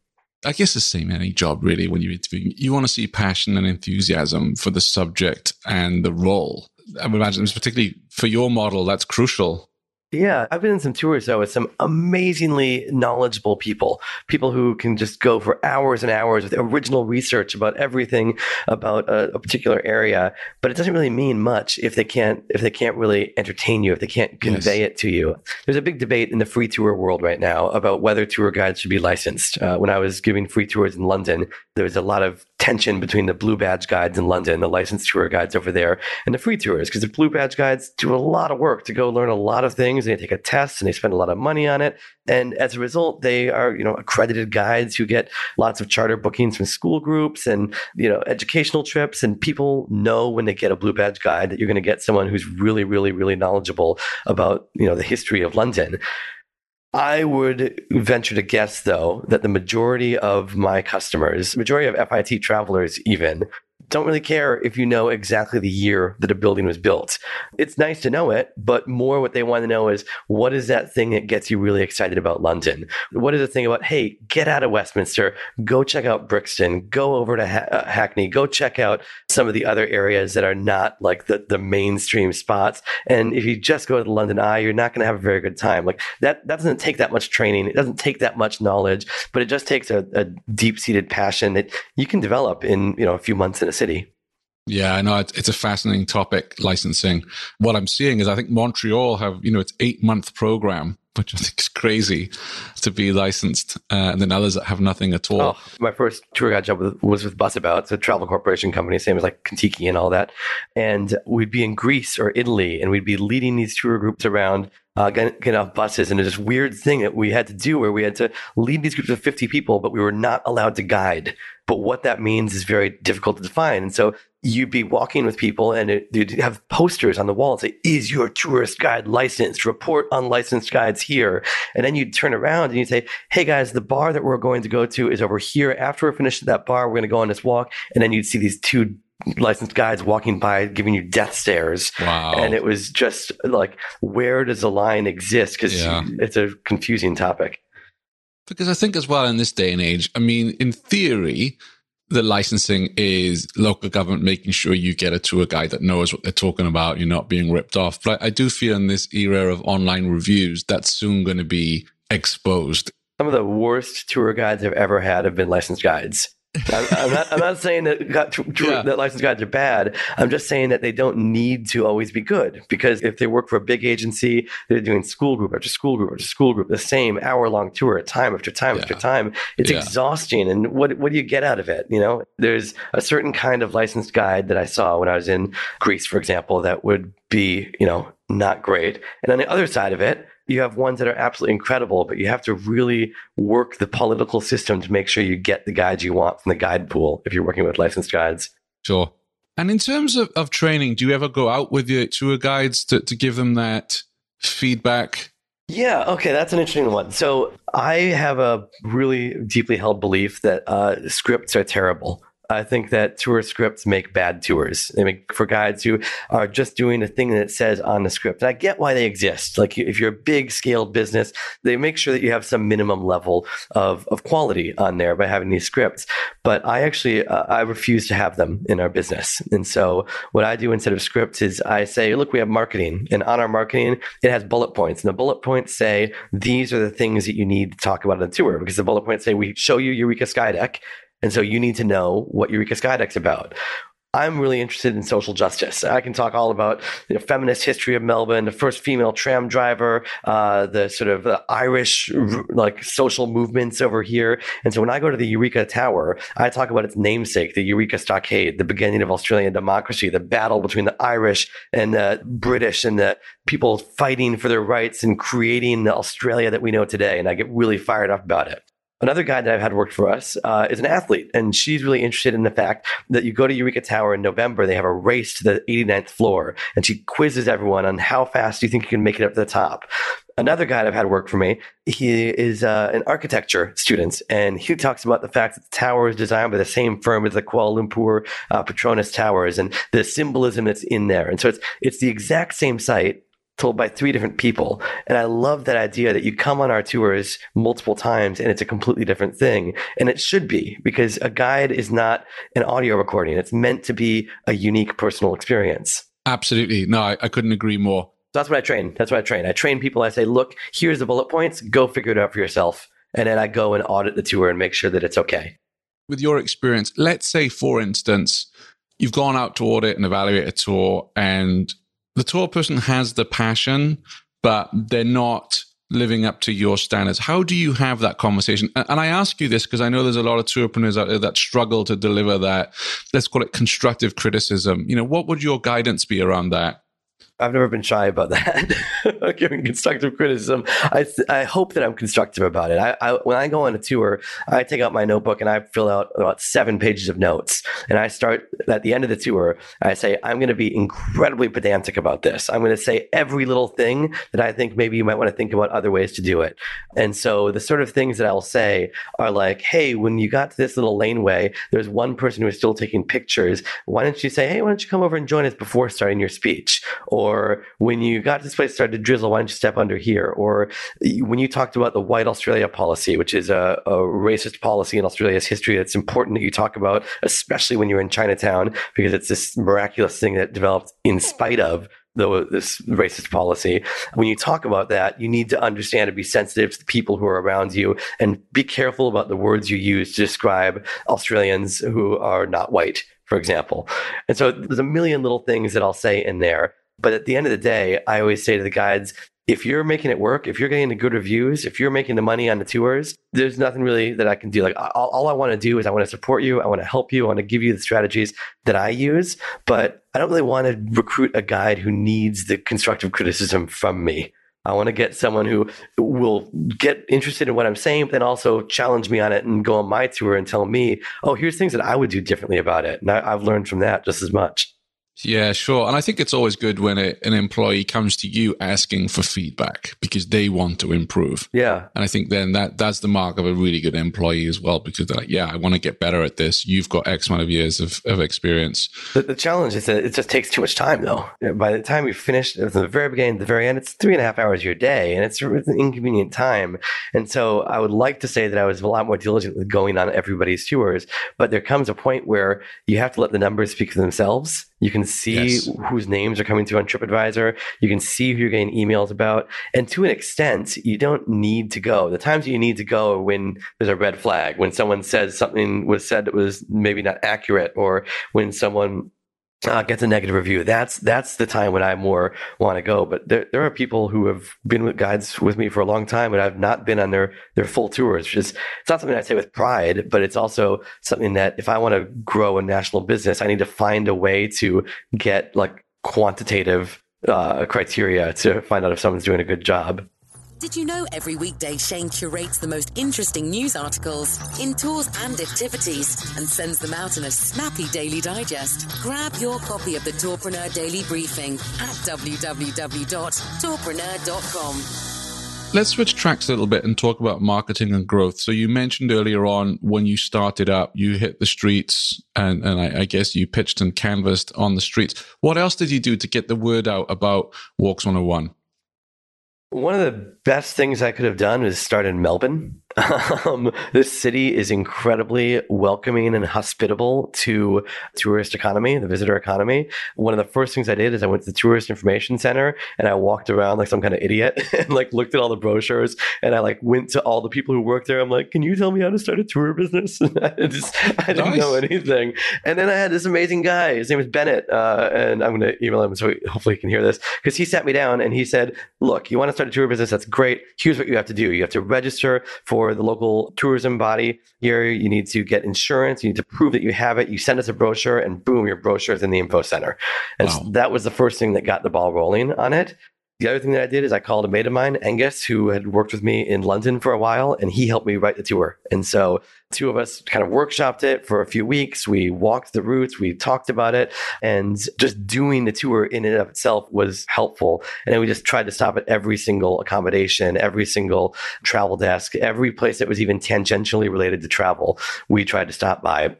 I guess the same any job really when you're interviewing. You want to see passion and enthusiasm for the subject and the role. I would imagine, particularly for your model, that's crucial yeah, I've been in some tours though with some amazingly knowledgeable people, people who can just go for hours and hours with original research about everything about a, a, particular area. But it doesn't really mean much if they can't if they can't really entertain you, if they can't convey yes. it to you. There's a big debate in the free tour world right now about whether tour guides should be licensed. Uh, when I was giving free tours in London, there was a lot of tension between the blue badge guides in London, the licensed tour guides over there, and the free tours because the blue badge guides do a lot of work to go learn a lot of things and they take a test and they spend a lot of money on it. And as a result, they are, you know, accredited guides who get lots of charter bookings from school groups and, you know, educational trips. And people know when they get a blue badge guide that you're going to get someone who's really, really, really knowledgeable about, you know, the history of London. I would venture to guess, though, that the majority of my customers, majority of FIT travelers even, don't really care if you know exactly the year that a building was built. It's nice to know it, but more what they want to know is what is that thing that gets you really excited about London? What is the thing about, hey, get out of Westminster, go check out Brixton, go over to ha- uh, Hackney, go check out some of the other areas that are not like the, the mainstream spots. And if you just go to the London Eye, you're not going to have a very good time. Like that, that doesn't take that much training. It doesn't take that much knowledge, but it just takes a, a deep seated passion that you can develop in, you know, a few months in a city. Yeah, I know it's a fascinating topic, licensing. What I'm seeing is I think Montreal have, you know, it's eight month program, which I think is crazy to be licensed. Uh, and then others that have nothing at all. Oh, my first tour guide job was with Busabout. It's a travel corporation company, same as like Contiki and all that. And we'd be in Greece or Italy and we'd be leading these tour groups around uh, getting, off buses. And there's this weird thing that we had to do where we had to lead these groups of 50 people, but we were not allowed to guide. But what that means is very difficult to define. And so you'd be walking with people and it, you'd have posters on the wall and say, is your tourist guide licensed? Report unlicensed guides here. And then you'd turn around and you'd say, hey guys, the bar that we're going to go to is over here. After we're finished at that bar, we're going to go on this walk. And then you'd see these two licensed guides walking by giving you death stares. Wow. And it was just like, where does the line exist? Because yeah. it's a confusing topic. Because I think as well in this day and age, I mean, in theory, the licensing is local government making sure you get a tour guide that knows what they're talking about. You're not being ripped off. But I do feel in this era of online reviews, that's soon going to be exposed. Some of the worst tour guides I've ever had have been licensed guides. I'm, I'm, not, I'm not saying that got tr- tr- yeah. that licensed guides are bad. I'm just saying that they don't need to always be good because if they work for a big agency, they're doing school group after school group after school group, the same hour long tour, time after time yeah. after time. It's yeah. exhausting. And what what do you get out of it? You know, there's a certain kind of licensed guide that I saw when I was in Greece, for example, that would be you know not great. And on the other side of it, you have ones that are absolutely incredible, but you have to really work the political system to make sure you get the guides you want from the guide pool if you're working with licensed guides. Sure. And in terms of, of training, do you ever go out with your tour guides to, to give them that feedback? Yeah, okay, that's an interesting one. So I have a really deeply held belief that uh, scripts are terrible. I think that tour scripts make bad tours. They make for guides who are just doing the thing that it says on the script. And I get why they exist. Like if you're a big scale business, they make sure that you have some minimum level of, of quality on there by having these scripts. But I actually, uh, I refuse to have them in our business. And so what I do instead of scripts is I say, look, we have marketing and on our marketing, it has bullet points and the bullet points say, these are the things that you need to talk about on the tour because the bullet points say, we show you Eureka Skydeck and so you need to know what Eureka Skydeck's about. I'm really interested in social justice. I can talk all about the you know, feminist history of Melbourne, the first female tram driver, uh, the sort of uh, Irish like social movements over here. And so when I go to the Eureka Tower, I talk about its namesake, the Eureka Stockade, the beginning of Australian democracy, the battle between the Irish and the British and the people fighting for their rights and creating the Australia that we know today. And I get really fired up about it. Another guy that I've had work for us uh, is an athlete, and she's really interested in the fact that you go to Eureka Tower in November, they have a race to the 89th floor, and she quizzes everyone on how fast do you think you can make it up to the top. Another guy I've had work for me, he is uh, an architecture student, and he talks about the fact that the tower is designed by the same firm as the Kuala Lumpur uh, Petronas Towers and the symbolism that's in there. And so it's it's the exact same site, told by three different people. And I love that idea that you come on our tours multiple times and it's a completely different thing. And it should be because a guide is not an audio recording. It's meant to be a unique personal experience. Absolutely. No, I, I couldn't agree more. That's what I train. That's what I train. I train people. I say, look, here's the bullet points. Go figure it out for yourself. And then I go and audit the tour and make sure that it's okay. With your experience, let's say, for instance, you've gone out to audit and evaluate a tour and the tour person has the passion, but they're not living up to your standards. How do you have that conversation? And I ask you this because I know there's a lot of tourpreneurs out there that struggle to deliver that, let's call it constructive criticism. You know, what would your guidance be around that? I've never been shy about that. Giving constructive criticism, I I hope that I'm constructive about it. I, I, when I go on a tour, I take out my notebook and I fill out about seven pages of notes, and I start at the end of the tour. I say I'm going to be incredibly pedantic about this. I'm going to say every little thing that I think maybe you might want to think about other ways to do it. And so the sort of things that I'll say are like, Hey, when you got to this little laneway, there's one person who is still taking pictures. Why don't you say, Hey, why don't you come over and join us before starting your speech? Or or when you got to this place started to drizzle, why don't you step under here? Or when you talked about the white Australia policy, which is a, a racist policy in Australia's history that's important that you talk about, especially when you're in Chinatown, because it's this miraculous thing that developed in spite of the, this racist policy. When you talk about that, you need to understand and be sensitive to the people who are around you and be careful about the words you use to describe Australians who are not white, for example. And so there's a million little things that I'll say in there but at the end of the day, I always say to the guides, if you're making it work, if you're getting the good reviews, if you're making the money on the tours, there's nothing really that I can do. Like all, all I want to do is I want to support you. I want to help you. I want to give you the strategies that I use, but I don't really want to recruit a guide who needs the constructive criticism from me. I want to get someone who will get interested in what I'm saying, but then also challenge me on it and go on my tour and tell me, oh, here's things that I would do differently about it. And I, I've learned from that just as much. Yeah, sure. And I think it's always good when a, an employee comes to you asking for feedback because they want to improve. Yeah. And I think then that that's the mark of a really good employee as well because they're like, yeah, I want to get better at this. You've got X amount of years of, of experience. The, the challenge is that it just takes too much time though. By the time you finish from the very beginning to the very end, it's three and a half hours of your day and it's, it's an inconvenient time. And so I would like to say that I was a lot more diligent with going on everybody's tours, but there comes a point where you have to let the numbers speak for themselves you can see yes. whose names are coming through on TripAdvisor. You can see who you're getting emails about. And to an extent, you don't need to go. The times you need to go are when there's a red flag, when someone says something was said that was maybe not accurate, or when someone uh, gets a negative review. That's that's the time when I more want to go. But there there are people who have been with guides with me for a long time, and I've not been on their their full tours. Is it's not something I say with pride, but it's also something that if I want to grow a national business, I need to find a way to get like quantitative uh, criteria to find out if someone's doing a good job. Did you know every weekday Shane curates the most interesting news articles in tours and activities and sends them out in a snappy daily digest? Grab your copy of the Tourpreneur Daily Briefing at www.tourpreneur.com. Let's switch tracks a little bit and talk about marketing and growth. So you mentioned earlier on when you started up, you hit the streets and, and I, I, guess you pitched and canvassed on the streets. What else did you do to get the word out about Walks 101? One of the best things I could have done is start in Melbourne. Um, this city is incredibly welcoming and hospitable to tourist economy, the visitor economy. One of the first things I did is I went to the tourist information center and I walked around like some kind of idiot and like looked at all the brochures and I like went to all the people who work there. I'm like, can you tell me how to start a tour business? I just I didn't nice. know anything. And then I had this amazing guy. His name was Bennett, uh, and I'm going to email him so hopefully he can hear this because he sat me down and he said, "Look, you want to start a tour business? That's great. Here's what you have to do. You have to register for the local tourism body here. You need to get insurance. You need to prove that you have it. You send us a brochure, and boom, your brochure is in the info center. And wow. so that was the first thing that got the ball rolling on it. The other thing that I did is I called a mate of mine, Angus, who had worked with me in London for a while, and he helped me write the tour. And so two of us kind of workshopped it for a few weeks. We walked the routes, we talked about it, and just doing the tour in and of itself was helpful. And then we just tried to stop at every single accommodation, every single travel desk, every place that was even tangentially related to travel. We tried to stop by.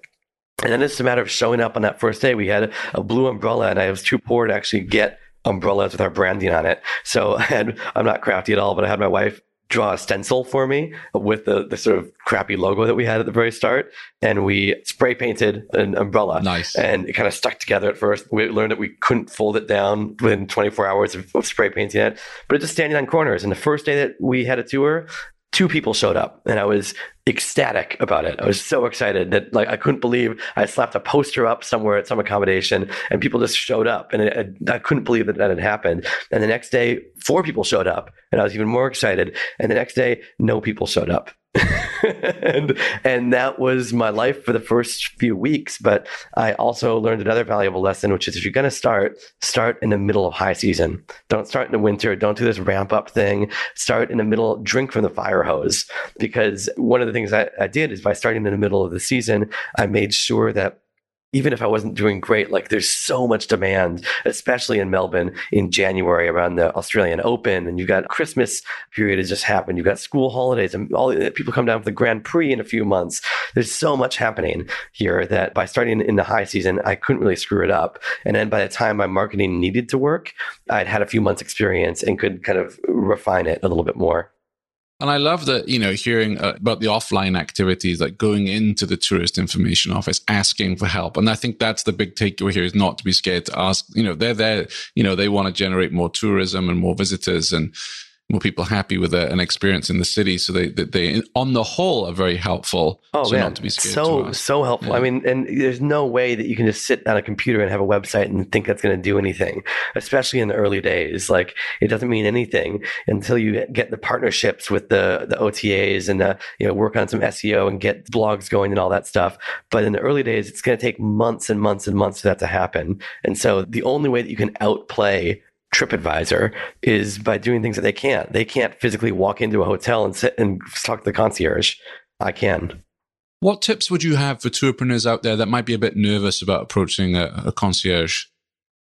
And then it's a matter of showing up on that first day. We had a blue umbrella, and I was too poor to actually get umbrellas with our branding on it. So I had, I'm not crafty at all, but I had my wife draw a stencil for me with the, the sort of crappy logo that we had at the very start. And we spray painted an umbrella. Nice. And it kind of stuck together at first. We learned that we couldn't fold it down within 24 hours of, of spray painting it, but it's just standing on corners. And the first day that we had a tour, two people showed up and I was ecstatic about it. I was so excited that like I couldn't believe I slapped a poster up somewhere at some accommodation and people just showed up and it, I couldn't believe that that had happened. And the next day, four people showed up and I was even more excited. And the next day, no people showed up. and and that was my life for the first few weeks. But I also learned another valuable lesson, which is if you're going to start, start in the middle of high season. Don't start in the winter. Don't do this ramp up thing. Start in the middle. Drink from the fire hose. Because one of the things I, I did is by starting in the middle of the season, I made sure that even if I wasn't doing great, like there's so much demand, especially in Melbourne in January around the Australian Open, and you've got Christmas period has just happened. You've got school holidays, and all people come down for the Grand Prix in a few months. There's so much happening here that by starting in the high season, I couldn't really screw it up. And then by the time my marketing needed to work, I'd had a few months experience and could kind of refine it a little bit more. And I love that, you know, hearing uh, about the offline activities, like going into the tourist information office, asking for help. And I think that's the big takeaway here is not to be scared to ask. You know, they're there, you know, they want to generate more tourism and more visitors. And more people happy with a, an experience in the city. So they, they, they, on the whole, are very helpful. Oh so man, so so helpful. Yeah. I mean, and there's no way that you can just sit on a computer and have a website and think that's going to do anything, especially in the early days. Like it doesn't mean anything until you get the partnerships with the the OTAs and the you know work on some SEO and get blogs going and all that stuff. But in the early days, it's going to take months and months and months for that to happen. And so the only way that you can outplay TripAdvisor is by doing things that they can't. They can't physically walk into a hotel and sit and talk to the concierge. I can. What tips would you have for tourpreneurs out there that might be a bit nervous about approaching a, a concierge?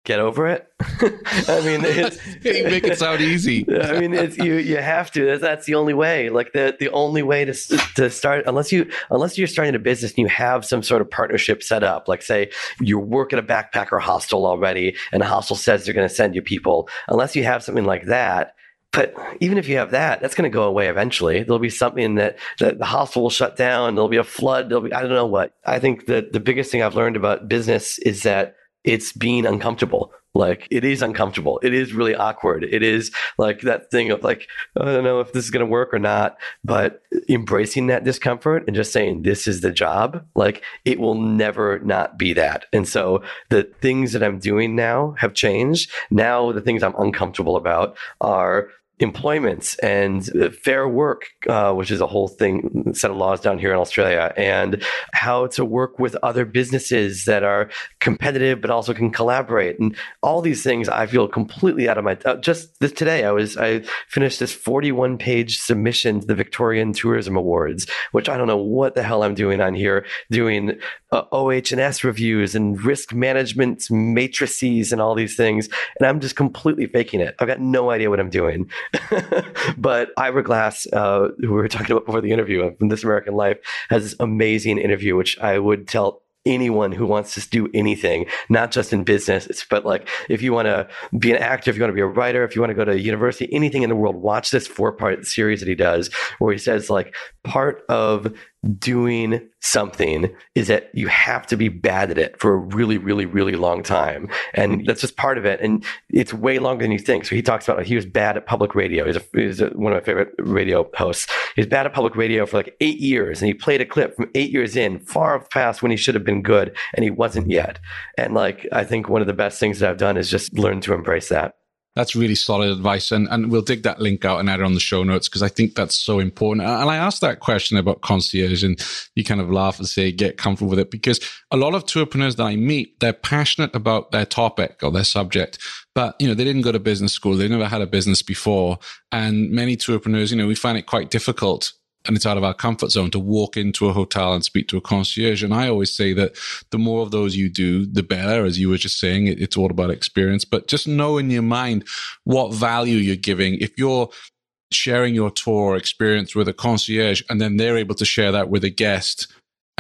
Get over it. I mean, it's, you make it sound easy. I mean, it's, you you have to. That's, that's the only way. Like the the only way to to start, unless you unless you're starting a business and you have some sort of partnership set up. Like say you work at a backpacker hostel already, and the hostel says they're going to send you people. Unless you have something like that. But even if you have that, that's going to go away eventually. There'll be something that, that the hostel will shut down. There'll be a flood. There'll be, I don't know what. I think that the biggest thing I've learned about business is that it's being uncomfortable. Like it is uncomfortable. It is really awkward. It is like that thing of like, I don't know if this is going to work or not, but embracing that discomfort and just saying, this is the job, like it will never not be that. And so the things that I'm doing now have changed. Now the things I'm uncomfortable about are employments and fair work, uh, which is a whole thing, set of laws down here in Australia, and how to work with other businesses that are competitive but also can collaborate, and all these things. I feel completely out of my. Uh, just this today, I was I finished this forty-one page submission to the Victorian Tourism Awards, which I don't know what the hell I'm doing on here, doing uh, OH&S reviews and risk management matrices and all these things, and I'm just completely faking it. I've got no idea what I'm doing but Ira Glass, uh, who we were talking about before the interview from This American Life, has this amazing interview, which I would tell anyone who wants to do anything, not just in business, but like if you want to be an actor, if you want to be a writer, if you want to go to university, anything in the world, watch this four part series that he does where he says like part of doing something is that you have to be bad at it for a really, really, really long time. And that's just part of it. And it's way longer than you think. So he talks about he was bad at public radio. He's, a, he's a, one of my favorite radio hosts. He was bad at public radio for like eight years. And he played a clip from eight years in, far past when he should have been good. And he wasn't yet. And like, I think one of the best things that I've done is just learn to embrace that. That's really solid advice. And, and we'll dig that link out and add it on the show notes because I think that's so important. And I asked that question about concierge and you kind of laugh and say, get comfortable with it because a lot of tourpreneurs that I meet, they're passionate about their topic or their subject, but you know, they didn't go to business school. They never had a business before. And many tourpreneurs, you know, we find it quite difficult and it's out of our comfort zone to walk into a hotel and speak to a concierge. And I always say that the more of those you do, the better. As you were just saying, it's all about experience. But just know in your mind what value you're giving. If you're sharing your tour experience with a concierge and then they're able to share that with a guest,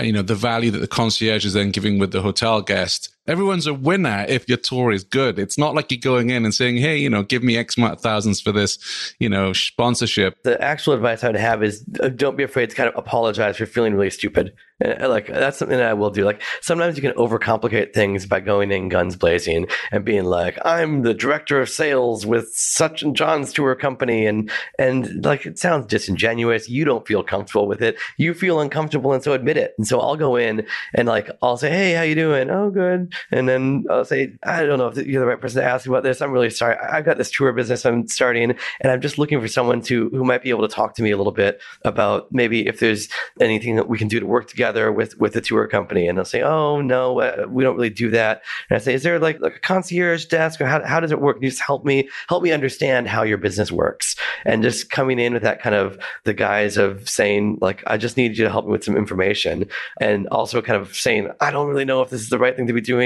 you know, the value that the concierge is then giving with the hotel guest everyone's a winner if your tour is good. It's not like you're going in and saying, hey, you know, give me X amount of thousands for this, you know, sponsorship. The actual advice I would have is uh, don't be afraid to kind of apologize for feeling really stupid. Uh, like that's something that I will do. Like sometimes you can overcomplicate things by going in guns blazing and being like, I'm the director of sales with such and John's tour company. And, and like, it sounds disingenuous. You don't feel comfortable with it. You feel uncomfortable. And so admit it. And so I'll go in and like, I'll say, Hey, how you doing? Oh, good and then I'll say, I don't know if you're the right person to ask about this. I'm really sorry. I've got this tour business I'm starting, and I'm just looking for someone to who might be able to talk to me a little bit about maybe if there's anything that we can do to work together with with the tour company. And they'll say, Oh no, uh, we don't really do that. And I say, Is there like, like a concierge desk, or how how does it work? you just help me help me understand how your business works, and just coming in with that kind of the guise of saying like, I just need you to help me with some information, and also kind of saying, I don't really know if this is the right thing to be doing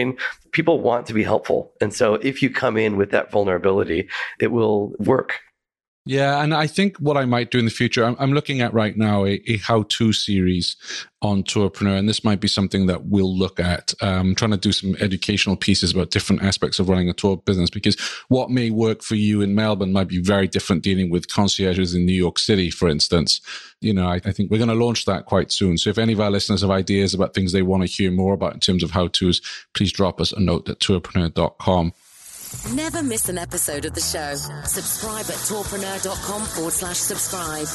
people want to be helpful. And so if you come in with that vulnerability, it will work. Yeah, and I think what I might do in the future, I'm, I'm looking at right now a, a how-to series on Tourpreneur, and this might be something that we'll look at. Um, trying to do some educational pieces about different aspects of running a tour business because what may work for you in Melbourne might be very different dealing with concierges in New York City, for instance. You know, I, I think we're going to launch that quite soon. So if any of our listeners have ideas about things they want to hear more about in terms of how-tos, please drop us a note at tourpreneur.com. Never miss an episode of the show. Subscribe at tourpreneur.com forward slash subscribe.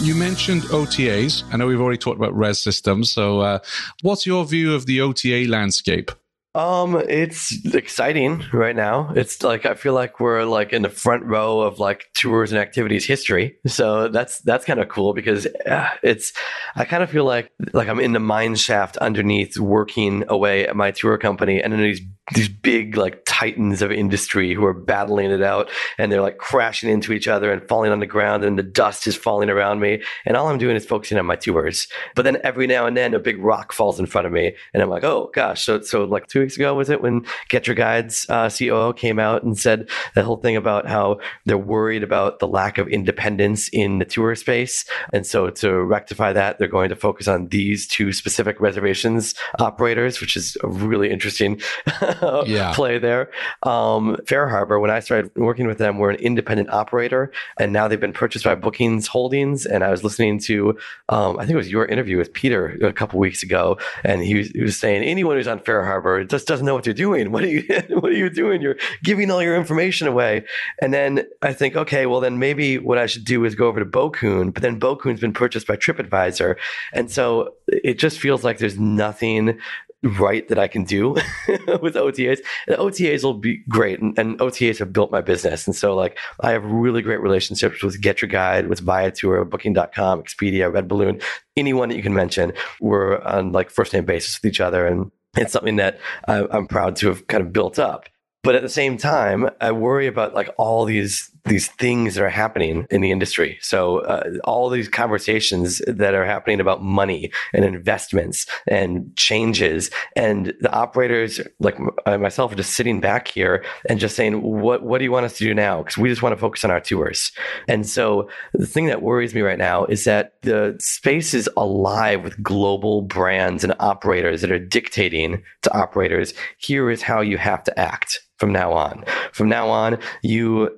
You mentioned OTAs. I know we've already talked about res systems. So, uh, what's your view of the OTA landscape? Um, it's exciting right now. It's like I feel like we're like in the front row of like tours and activities history. So that's that's kind of cool because uh, it's I kind of feel like like I'm in the mine shaft underneath working away at my tour company and then these these big like titans of industry who are battling it out and they're like crashing into each other and falling on the ground and the dust is falling around me and all I'm doing is focusing on my tours. But then every now and then a big rock falls in front of me and I'm like, oh gosh. So so like two weeks ago was it when Get Your Guides uh, COO came out and said the whole thing about how they're worried about the lack of independence in the tour space and so to rectify that they're going to focus on these two specific reservations operators, which is really interesting. yeah. play there. Um, FareHarbor, when I started working with them, we're an independent operator, and now they've been purchased by Bookings Holdings. And I was listening to, um, I think it was your interview with Peter a couple weeks ago, and he was, he was saying anyone who's on FareHarbor just doesn't know what they're doing. What are you What are you doing? You're giving all your information away. And then I think, okay, well then maybe what I should do is go over to Bokun. But then Bokun's been purchased by TripAdvisor, and so it just feels like there's nothing right that I can do with OTAs. And OTAs will be great. And, and, OTAs have built my business. And so like I have really great relationships with Get Your Guide, with Viator, Booking.com, Expedia, Red Balloon, anyone that you can mention. We're on like first name basis with each other. And it's something that I, I'm proud to have kind of built up. But at the same time, I worry about like all these these things that are happening in the industry. So uh, all these conversations that are happening about money and investments and changes, and the operators like uh, myself are just sitting back here and just saying, "What what do you want us to do now?" Because we just want to focus on our tours. And so the thing that worries me right now is that the space is alive with global brands and operators that are dictating to operators, "Here is how you have to act." from now on. From now on, you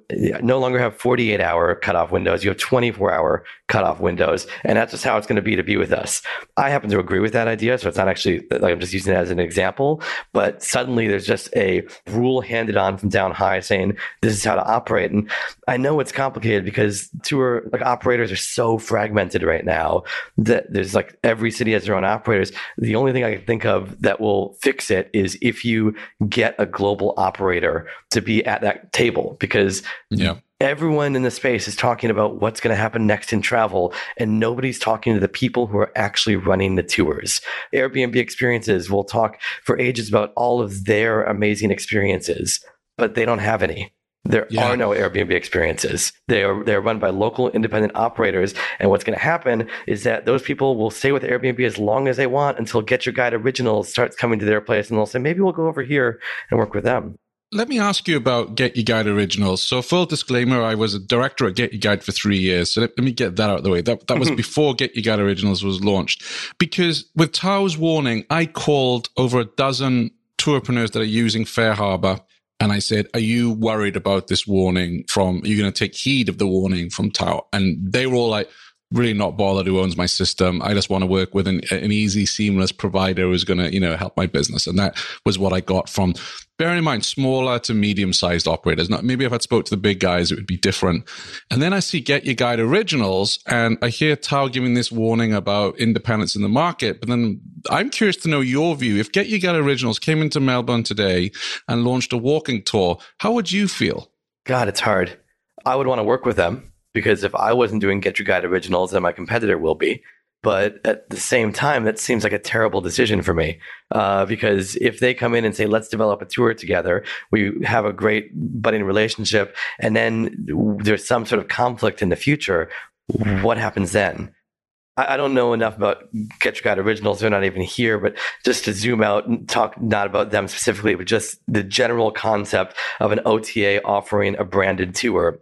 no longer have 48 hour cutoff windows. You have 24 hour cutoff windows. And that's just how it's going to be to be with us. I happen to agree with that idea. So it's not actually like I'm just using it as an example, but suddenly there's just a rule handed on from down high saying this is how to operate. And I know it's complicated because tour like operators are so fragmented right now that there's like every city has their own operators. The only thing I can think of that will fix it is if you get a global operator to be at that table because yeah everyone in the space is talking about what's going to happen next in travel and nobody's talking to the people who are actually running the tours airbnb experiences will talk for ages about all of their amazing experiences but they don't have any there yeah. are no Airbnb experiences. They are they're run by local independent operators. And what's going to happen is that those people will stay with Airbnb as long as they want until Get Your Guide Originals starts coming to their place, and they'll say maybe we'll go over here and work with them. Let me ask you about Get Your Guide Originals. So, full disclaimer, I was a director at Get Your Guide for three years. So, let, let me get that out of the way. That, that was mm-hmm. before Get Your Guide Originals was launched. Because with Tao's warning, I called over a dozen tourpreneurs that are using FareHarbor And I said, Are you worried about this warning from, are you going to take heed of the warning from Tao? And they were all like, really not bothered who owns my system. I just want to work with an, an easy, seamless provider who's going to, you know, help my business. And that was what I got from, bearing in mind, smaller to medium sized operators. Maybe if I'd spoke to the big guys, it would be different. And then I see Get Your Guide Originals and I hear Tao giving this warning about independence in the market. But then I'm curious to know your view. If Get Your Guide Originals came into Melbourne today and launched a walking tour, how would you feel? God, it's hard. I would want to work with them because if I wasn't doing Get Your Guide originals, then my competitor will be. But at the same time, that seems like a terrible decision for me uh, because if they come in and say, let's develop a tour together, we have a great budding relationship, and then there's some sort of conflict in the future, what happens then? I don't know enough about Get Your Guide Originals. They're not even here, but just to zoom out and talk not about them specifically, but just the general concept of an OTA offering a branded tour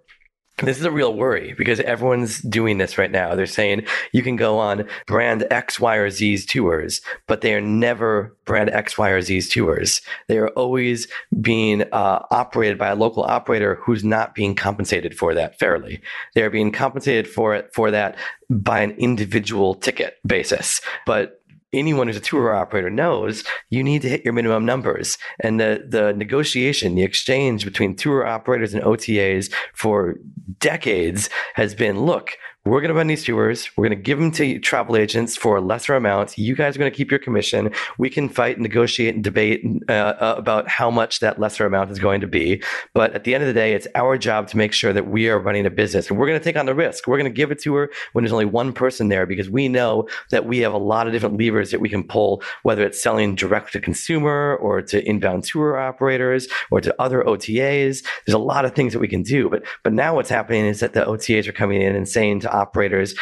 this is a real worry because everyone's doing this right now. They're saying you can go on brand X, Y, or Z's tours, but they are never brand X, Y, or Z's tours. They are always being uh, operated by a local operator who's not being compensated for that fairly. They are being compensated for it for that by an individual ticket basis. But anyone who's a tour operator knows you need to hit your minimum numbers. And the, the negotiation, the exchange between tour operators and OTAs for decades has been look, we're going to run these tours. We're going to give them to travel agents for a lesser amount. You guys are going to keep your commission. We can fight and negotiate and debate uh, uh, about how much that lesser amount is going to be. But at the end of the day, it's our job to make sure that we are running a business and we're going to take on the risk. We're going to give it to her when there's only one person there because we know that we have a lot of different levers that we can pull, whether it's selling direct to consumer or to inbound tour operators or to other OTAs. There's a lot of things that we can do. But, but now what's happening is that the OTAs are coming in and saying to operators,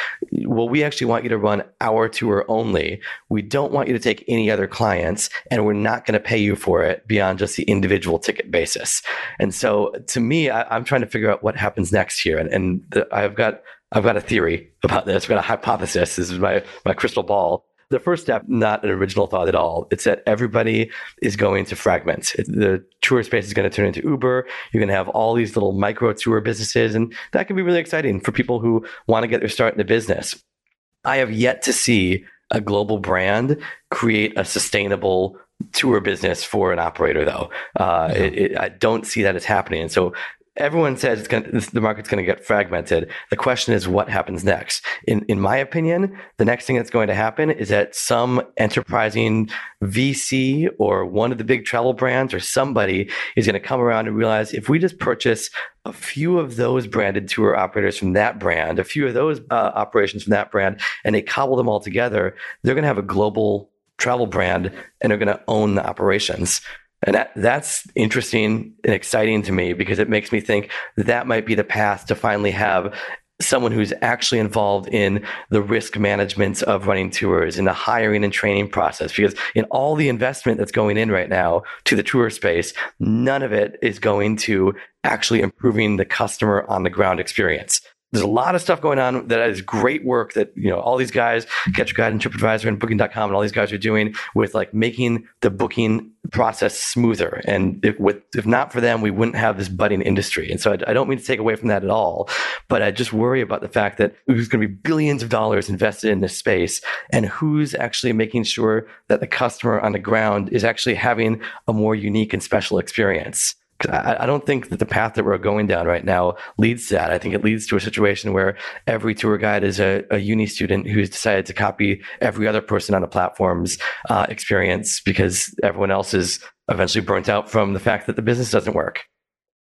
well, we actually want you to run our tour only. We don't want you to take any other clients, and we're not going to pay you for it beyond just the individual ticket basis. And so, to me, I, am trying to figure out what happens next here, and, and the, I've got I've got a theory about this. I've got a hypothesis. This is my my crystal ball the first step, not an original thought at all. It's that everybody is going to fragment. The tour space is going to turn into Uber. You're going to have all these little micro tour businesses, and that can be really exciting for people who want to get their start in the business. I have yet to see a global brand create a sustainable tour business for an operator though uh, yeah. it, it, i don't see that as happening and so everyone says it's going the market's going to get fragmented. The question is what happens next. In in my opinion, the next thing that's going to happen is that some enterprising VC or one of the big travel brands or somebody is going to come around and realize if we just purchase a few of those branded tour operators from that brand, a few of those uh, operations from that brand, and they cobble them all together, they're going to have a global travel brand and they're going to own the operations And that, that's interesting and exciting to me because it makes me think that, might be the path to finally have someone who's actually involved in the risk management of running tours in the hiring and training process. Because in all the investment that's going in right now to the tour space none of it is going to actually improving the customer on the ground experience there's a lot of stuff going on that is great work that you know all these guys Get Your Guide and tripadvisor and booking.com and all these guys are doing with like making the booking process smoother. And if with if not for them we wouldn't have this budding industry. And so I, I don't mean to take away from that at all but i just worry about the fact that there's going to be billions of dollars invested in this space and who's actually making sure that the customer on the ground is actually having a more unique and special experience I, I don't think that the path that we're going down right now leads to that. I think it leads to a situation where every tour guide is a, a uni student who's decided to copy every other person on a platform's uh, experience because everyone else is eventually burnt out from the fact that the business doesn't work.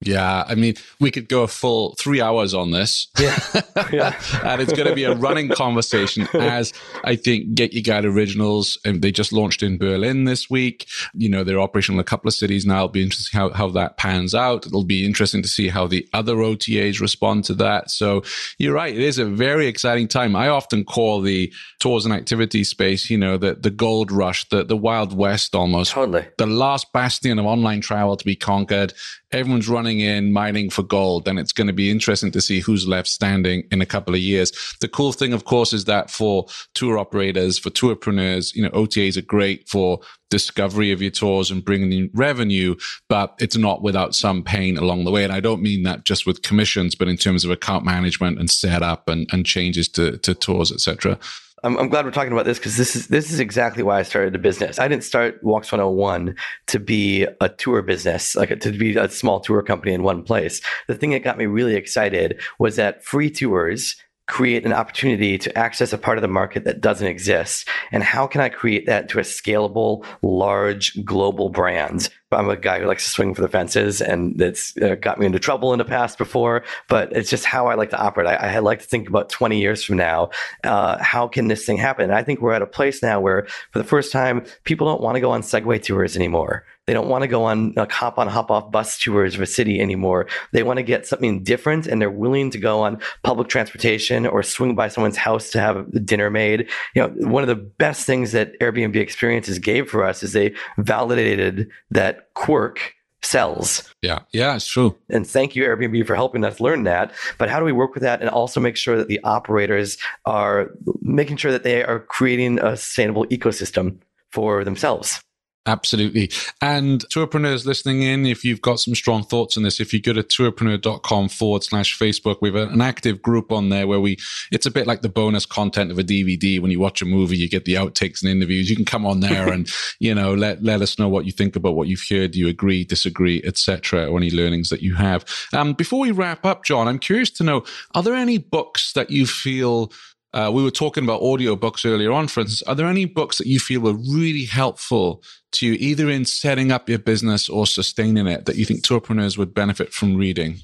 Yeah, I mean, we could go a full three hours on this. Yeah. yeah. and it's going to be a running conversation as I think Get Your Guide Originals, and they just launched in Berlin this week. You know, they're operational in a couple of cities now. It'll be interesting how, how that pans out. It'll be interesting to see how the other OTAs respond to that. So you're right. It is a very exciting time. I often call the tours and activity space, you know, the, the gold rush, the, the Wild West almost. Totally. The last bastion of online travel to be conquered everyone's running in mining for gold and it's going to be interesting to see who's left standing in a couple of years. The cool thing of course is that for tour operators for tourpreneurs you know otas are great for discovery of your tours and bringing in revenue but it's not without some pain along the way. And i don't mean that just with commissions but in terms of account management and setup and, and changes to, to tours etc I'm, I'm glad we're talking about this because this is this is exactly why I started the business. I didn't start Walks 101 to be a tour business, like to be a small tour company in one place. The thing that got me really excited was that free tours create an opportunity to access a part of the market that doesn't exist? And how can I create that to a scalable, large, global brand? I'm a guy who likes to swing for the fences, and that's uh, got me into trouble in the past before. But it's just how I like to operate. I, I like to think about 20 years from now, uh, how can this thing happen? And I think we're at a place now where, for the first time, people don't want to go on Segway tours anymore. They don't want to go on like hop on, hop off bus tours of a city anymore. They want to get something different and they're willing to go on public transportation or swing by someone's house to have dinner made. You know, one of the best things that Airbnb experiences gave for us is they validated that quirk sells. Yeah, yeah, it's true. And thank you, Airbnb, for helping us learn that. But how do we work with that and also make sure that the operators are making sure that they are creating a sustainable ecosystem for themselves? Absolutely. And tourpreneurs listening in, if you've got some strong thoughts on this, if you go to tourpreneur.com forward slash Facebook, we have an active group on there where we, it's a bit like the bonus content of a DVD. When you watch a movie, you get the outtakes and interviews. You can come on there and, you know, let, let us know what you think about what you've heard. Do you agree, disagree, etc., or any learnings that you have. Um, before we wrap up, John, I'm curious to know, are there any books that you feel uh, we were talking about audio books earlier on, for instance. Are there any books that you feel were really helpful to you, either in setting up your business or sustaining it, that you think tourpreneurs would benefit from reading?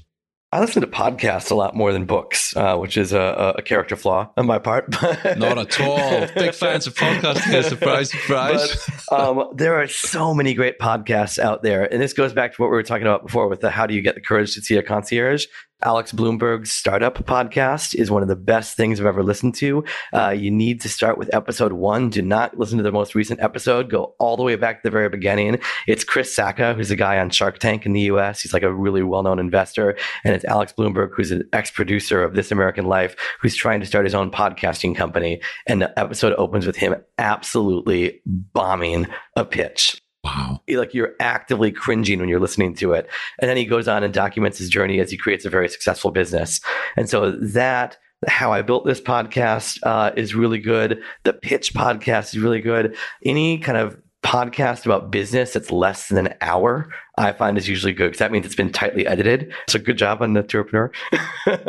I listen to podcasts a lot more than books, uh, which is a, a, character flaw on my part. Not at all. Big fans of podcasting. Surprise, surprise. But, um, there are so many great podcasts out there. And this goes back to what we were talking about before with the how do you get the courage to see a concierge? Alex Blumberg's startup podcast is one of the best things I've ever listened to. Uh, you need to start with episode one. Do not listen to the most recent episode. Go all the way back to the very beginning. It's Chris Sacca, who's a guy on Shark Tank in the US. He's like a really well known investor. And it's Alex Blumberg, who's an ex producer of This American Life, who's trying to start his own podcasting company. And the episode opens with him absolutely bombing a pitch. Wow. Like you're actively cringing when you're listening to it. And then he goes on and documents his journey as he creates a very successful business. And so that how I built this podcast uh, is really good. The pitch podcast is really good. Any kind of podcast about business that's less than an hour I find is usually good because that means it's been tightly edited. So good job on the Tourpreneur.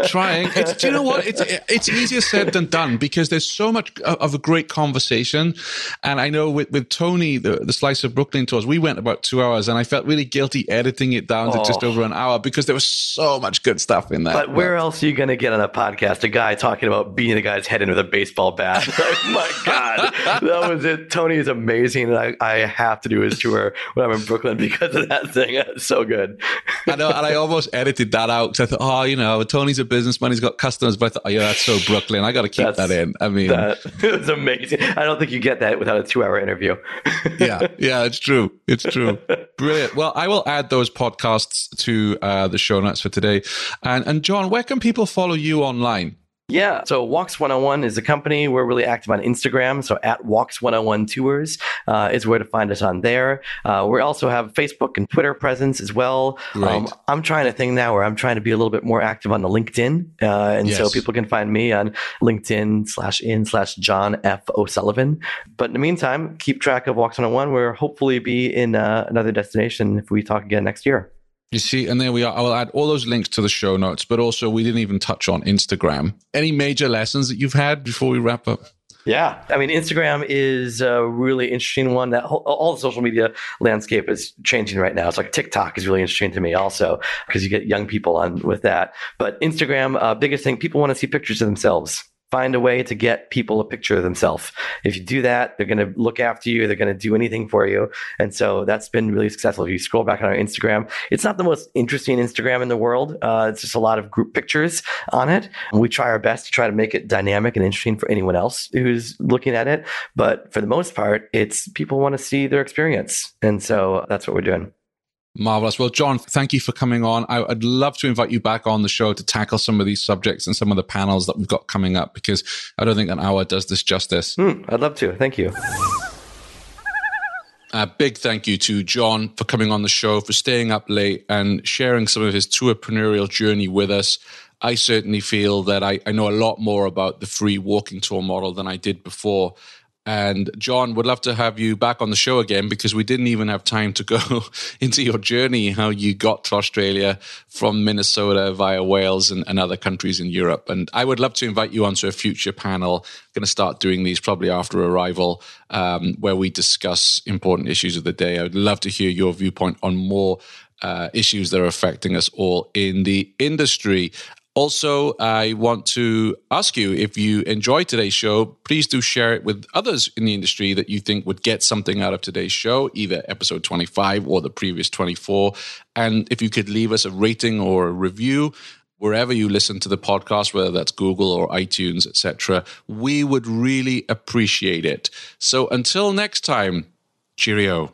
Trying. It's, do you know what? It's it's easier said than done because there's so much of a great conversation. And I know with, with Tony, the, the Slice of Brooklyn tours, we went about two hours and I felt really guilty editing it down oh. to just oh. over an hour because there was so much good stuff in there. But where else are you going to get on a podcast a guy talking about beating a guy's head in with a baseball bat? my God. that was it. Tony is amazing. And I, I have to do his tour when I'm in Brooklyn because of that thing. It's so good. I know. And I almost edited that out because I thought, oh, you know, Tony's a businessman. He's got customers. But I thought, oh, yeah, that's so Brooklyn. I got to keep that's, that in. I mean, that was amazing. I don't think you get that without a two hour interview. yeah. Yeah, it's true. It's true. Brilliant. Well, I will add those podcasts to uh, the show notes for today. And, and John, where can people follow you online? Yeah. So Walks 101 is a company. We're really active on Instagram. So at Walks 101 Tours uh, is where to find us on there. Uh, we also have Facebook and Twitter presence as well. Right. Um, I'm trying a thing now where I'm trying to be a little bit more active on the LinkedIn. Uh, and yes. so people can find me on LinkedIn slash in slash John F. O'Sullivan. But in the meantime, keep track of Walks 101. We'll hopefully be in uh, another destination if we talk again next year. You see, and there we are. I will add all those links to the show notes, but also we didn't even touch on Instagram. Any major lessons that you've had before we wrap up? Yeah, I mean, Instagram is a really interesting one. That whole, all the social media landscape is changing right now. It's like TikTok is really interesting to me also because you get young people on with that. But Instagram, uh, biggest thing, people want to see pictures of themselves find a way to get people a picture of themselves. If you do that, they're going to look after you. They're going to do anything for you. And so that's been really successful. If you scroll back on our Instagram, it's not the most interesting Instagram in the world. Uh, it's just a lot of group pictures on it. We try our best to try to make it dynamic and interesting for anyone else who's looking at it. But for the most part, it's people want to see their experience. And so that's what we're doing. Marvelous. Well, John, thank you for coming on. I, would love to invite you back on the show to tackle some of these subjects and some of the panels that we've got coming up because I don't think an hour does this justice. Mm, I'd love to. Thank you. A big thank you to John for coming on the show, for staying up late and sharing some of his tourpreneurial journey with us. I certainly feel that I, I know a lot more about the free walking tour model than I did before. And John, would love to have you back on the show again because we didn't even have time to go into your journey, how you got to Australia from Minnesota via Wales and, and, other countries in Europe. And I would love to invite you onto a future panel. Going to start doing these probably after Arival, um, where we discuss important issues of the day. I would love to hear your viewpoint on more uh, issues that are affecting us all in the industry. Also, I want to ask you if you enjoyed today's show, please do share it with others in the industry that you think would get something out of today's show, either episode 25 or the previous 24. And if you could leave us a rating or a review, wherever you listen to the podcast, whether that's Google or iTunes, etc., we would really appreciate it. So until next time, cheerio.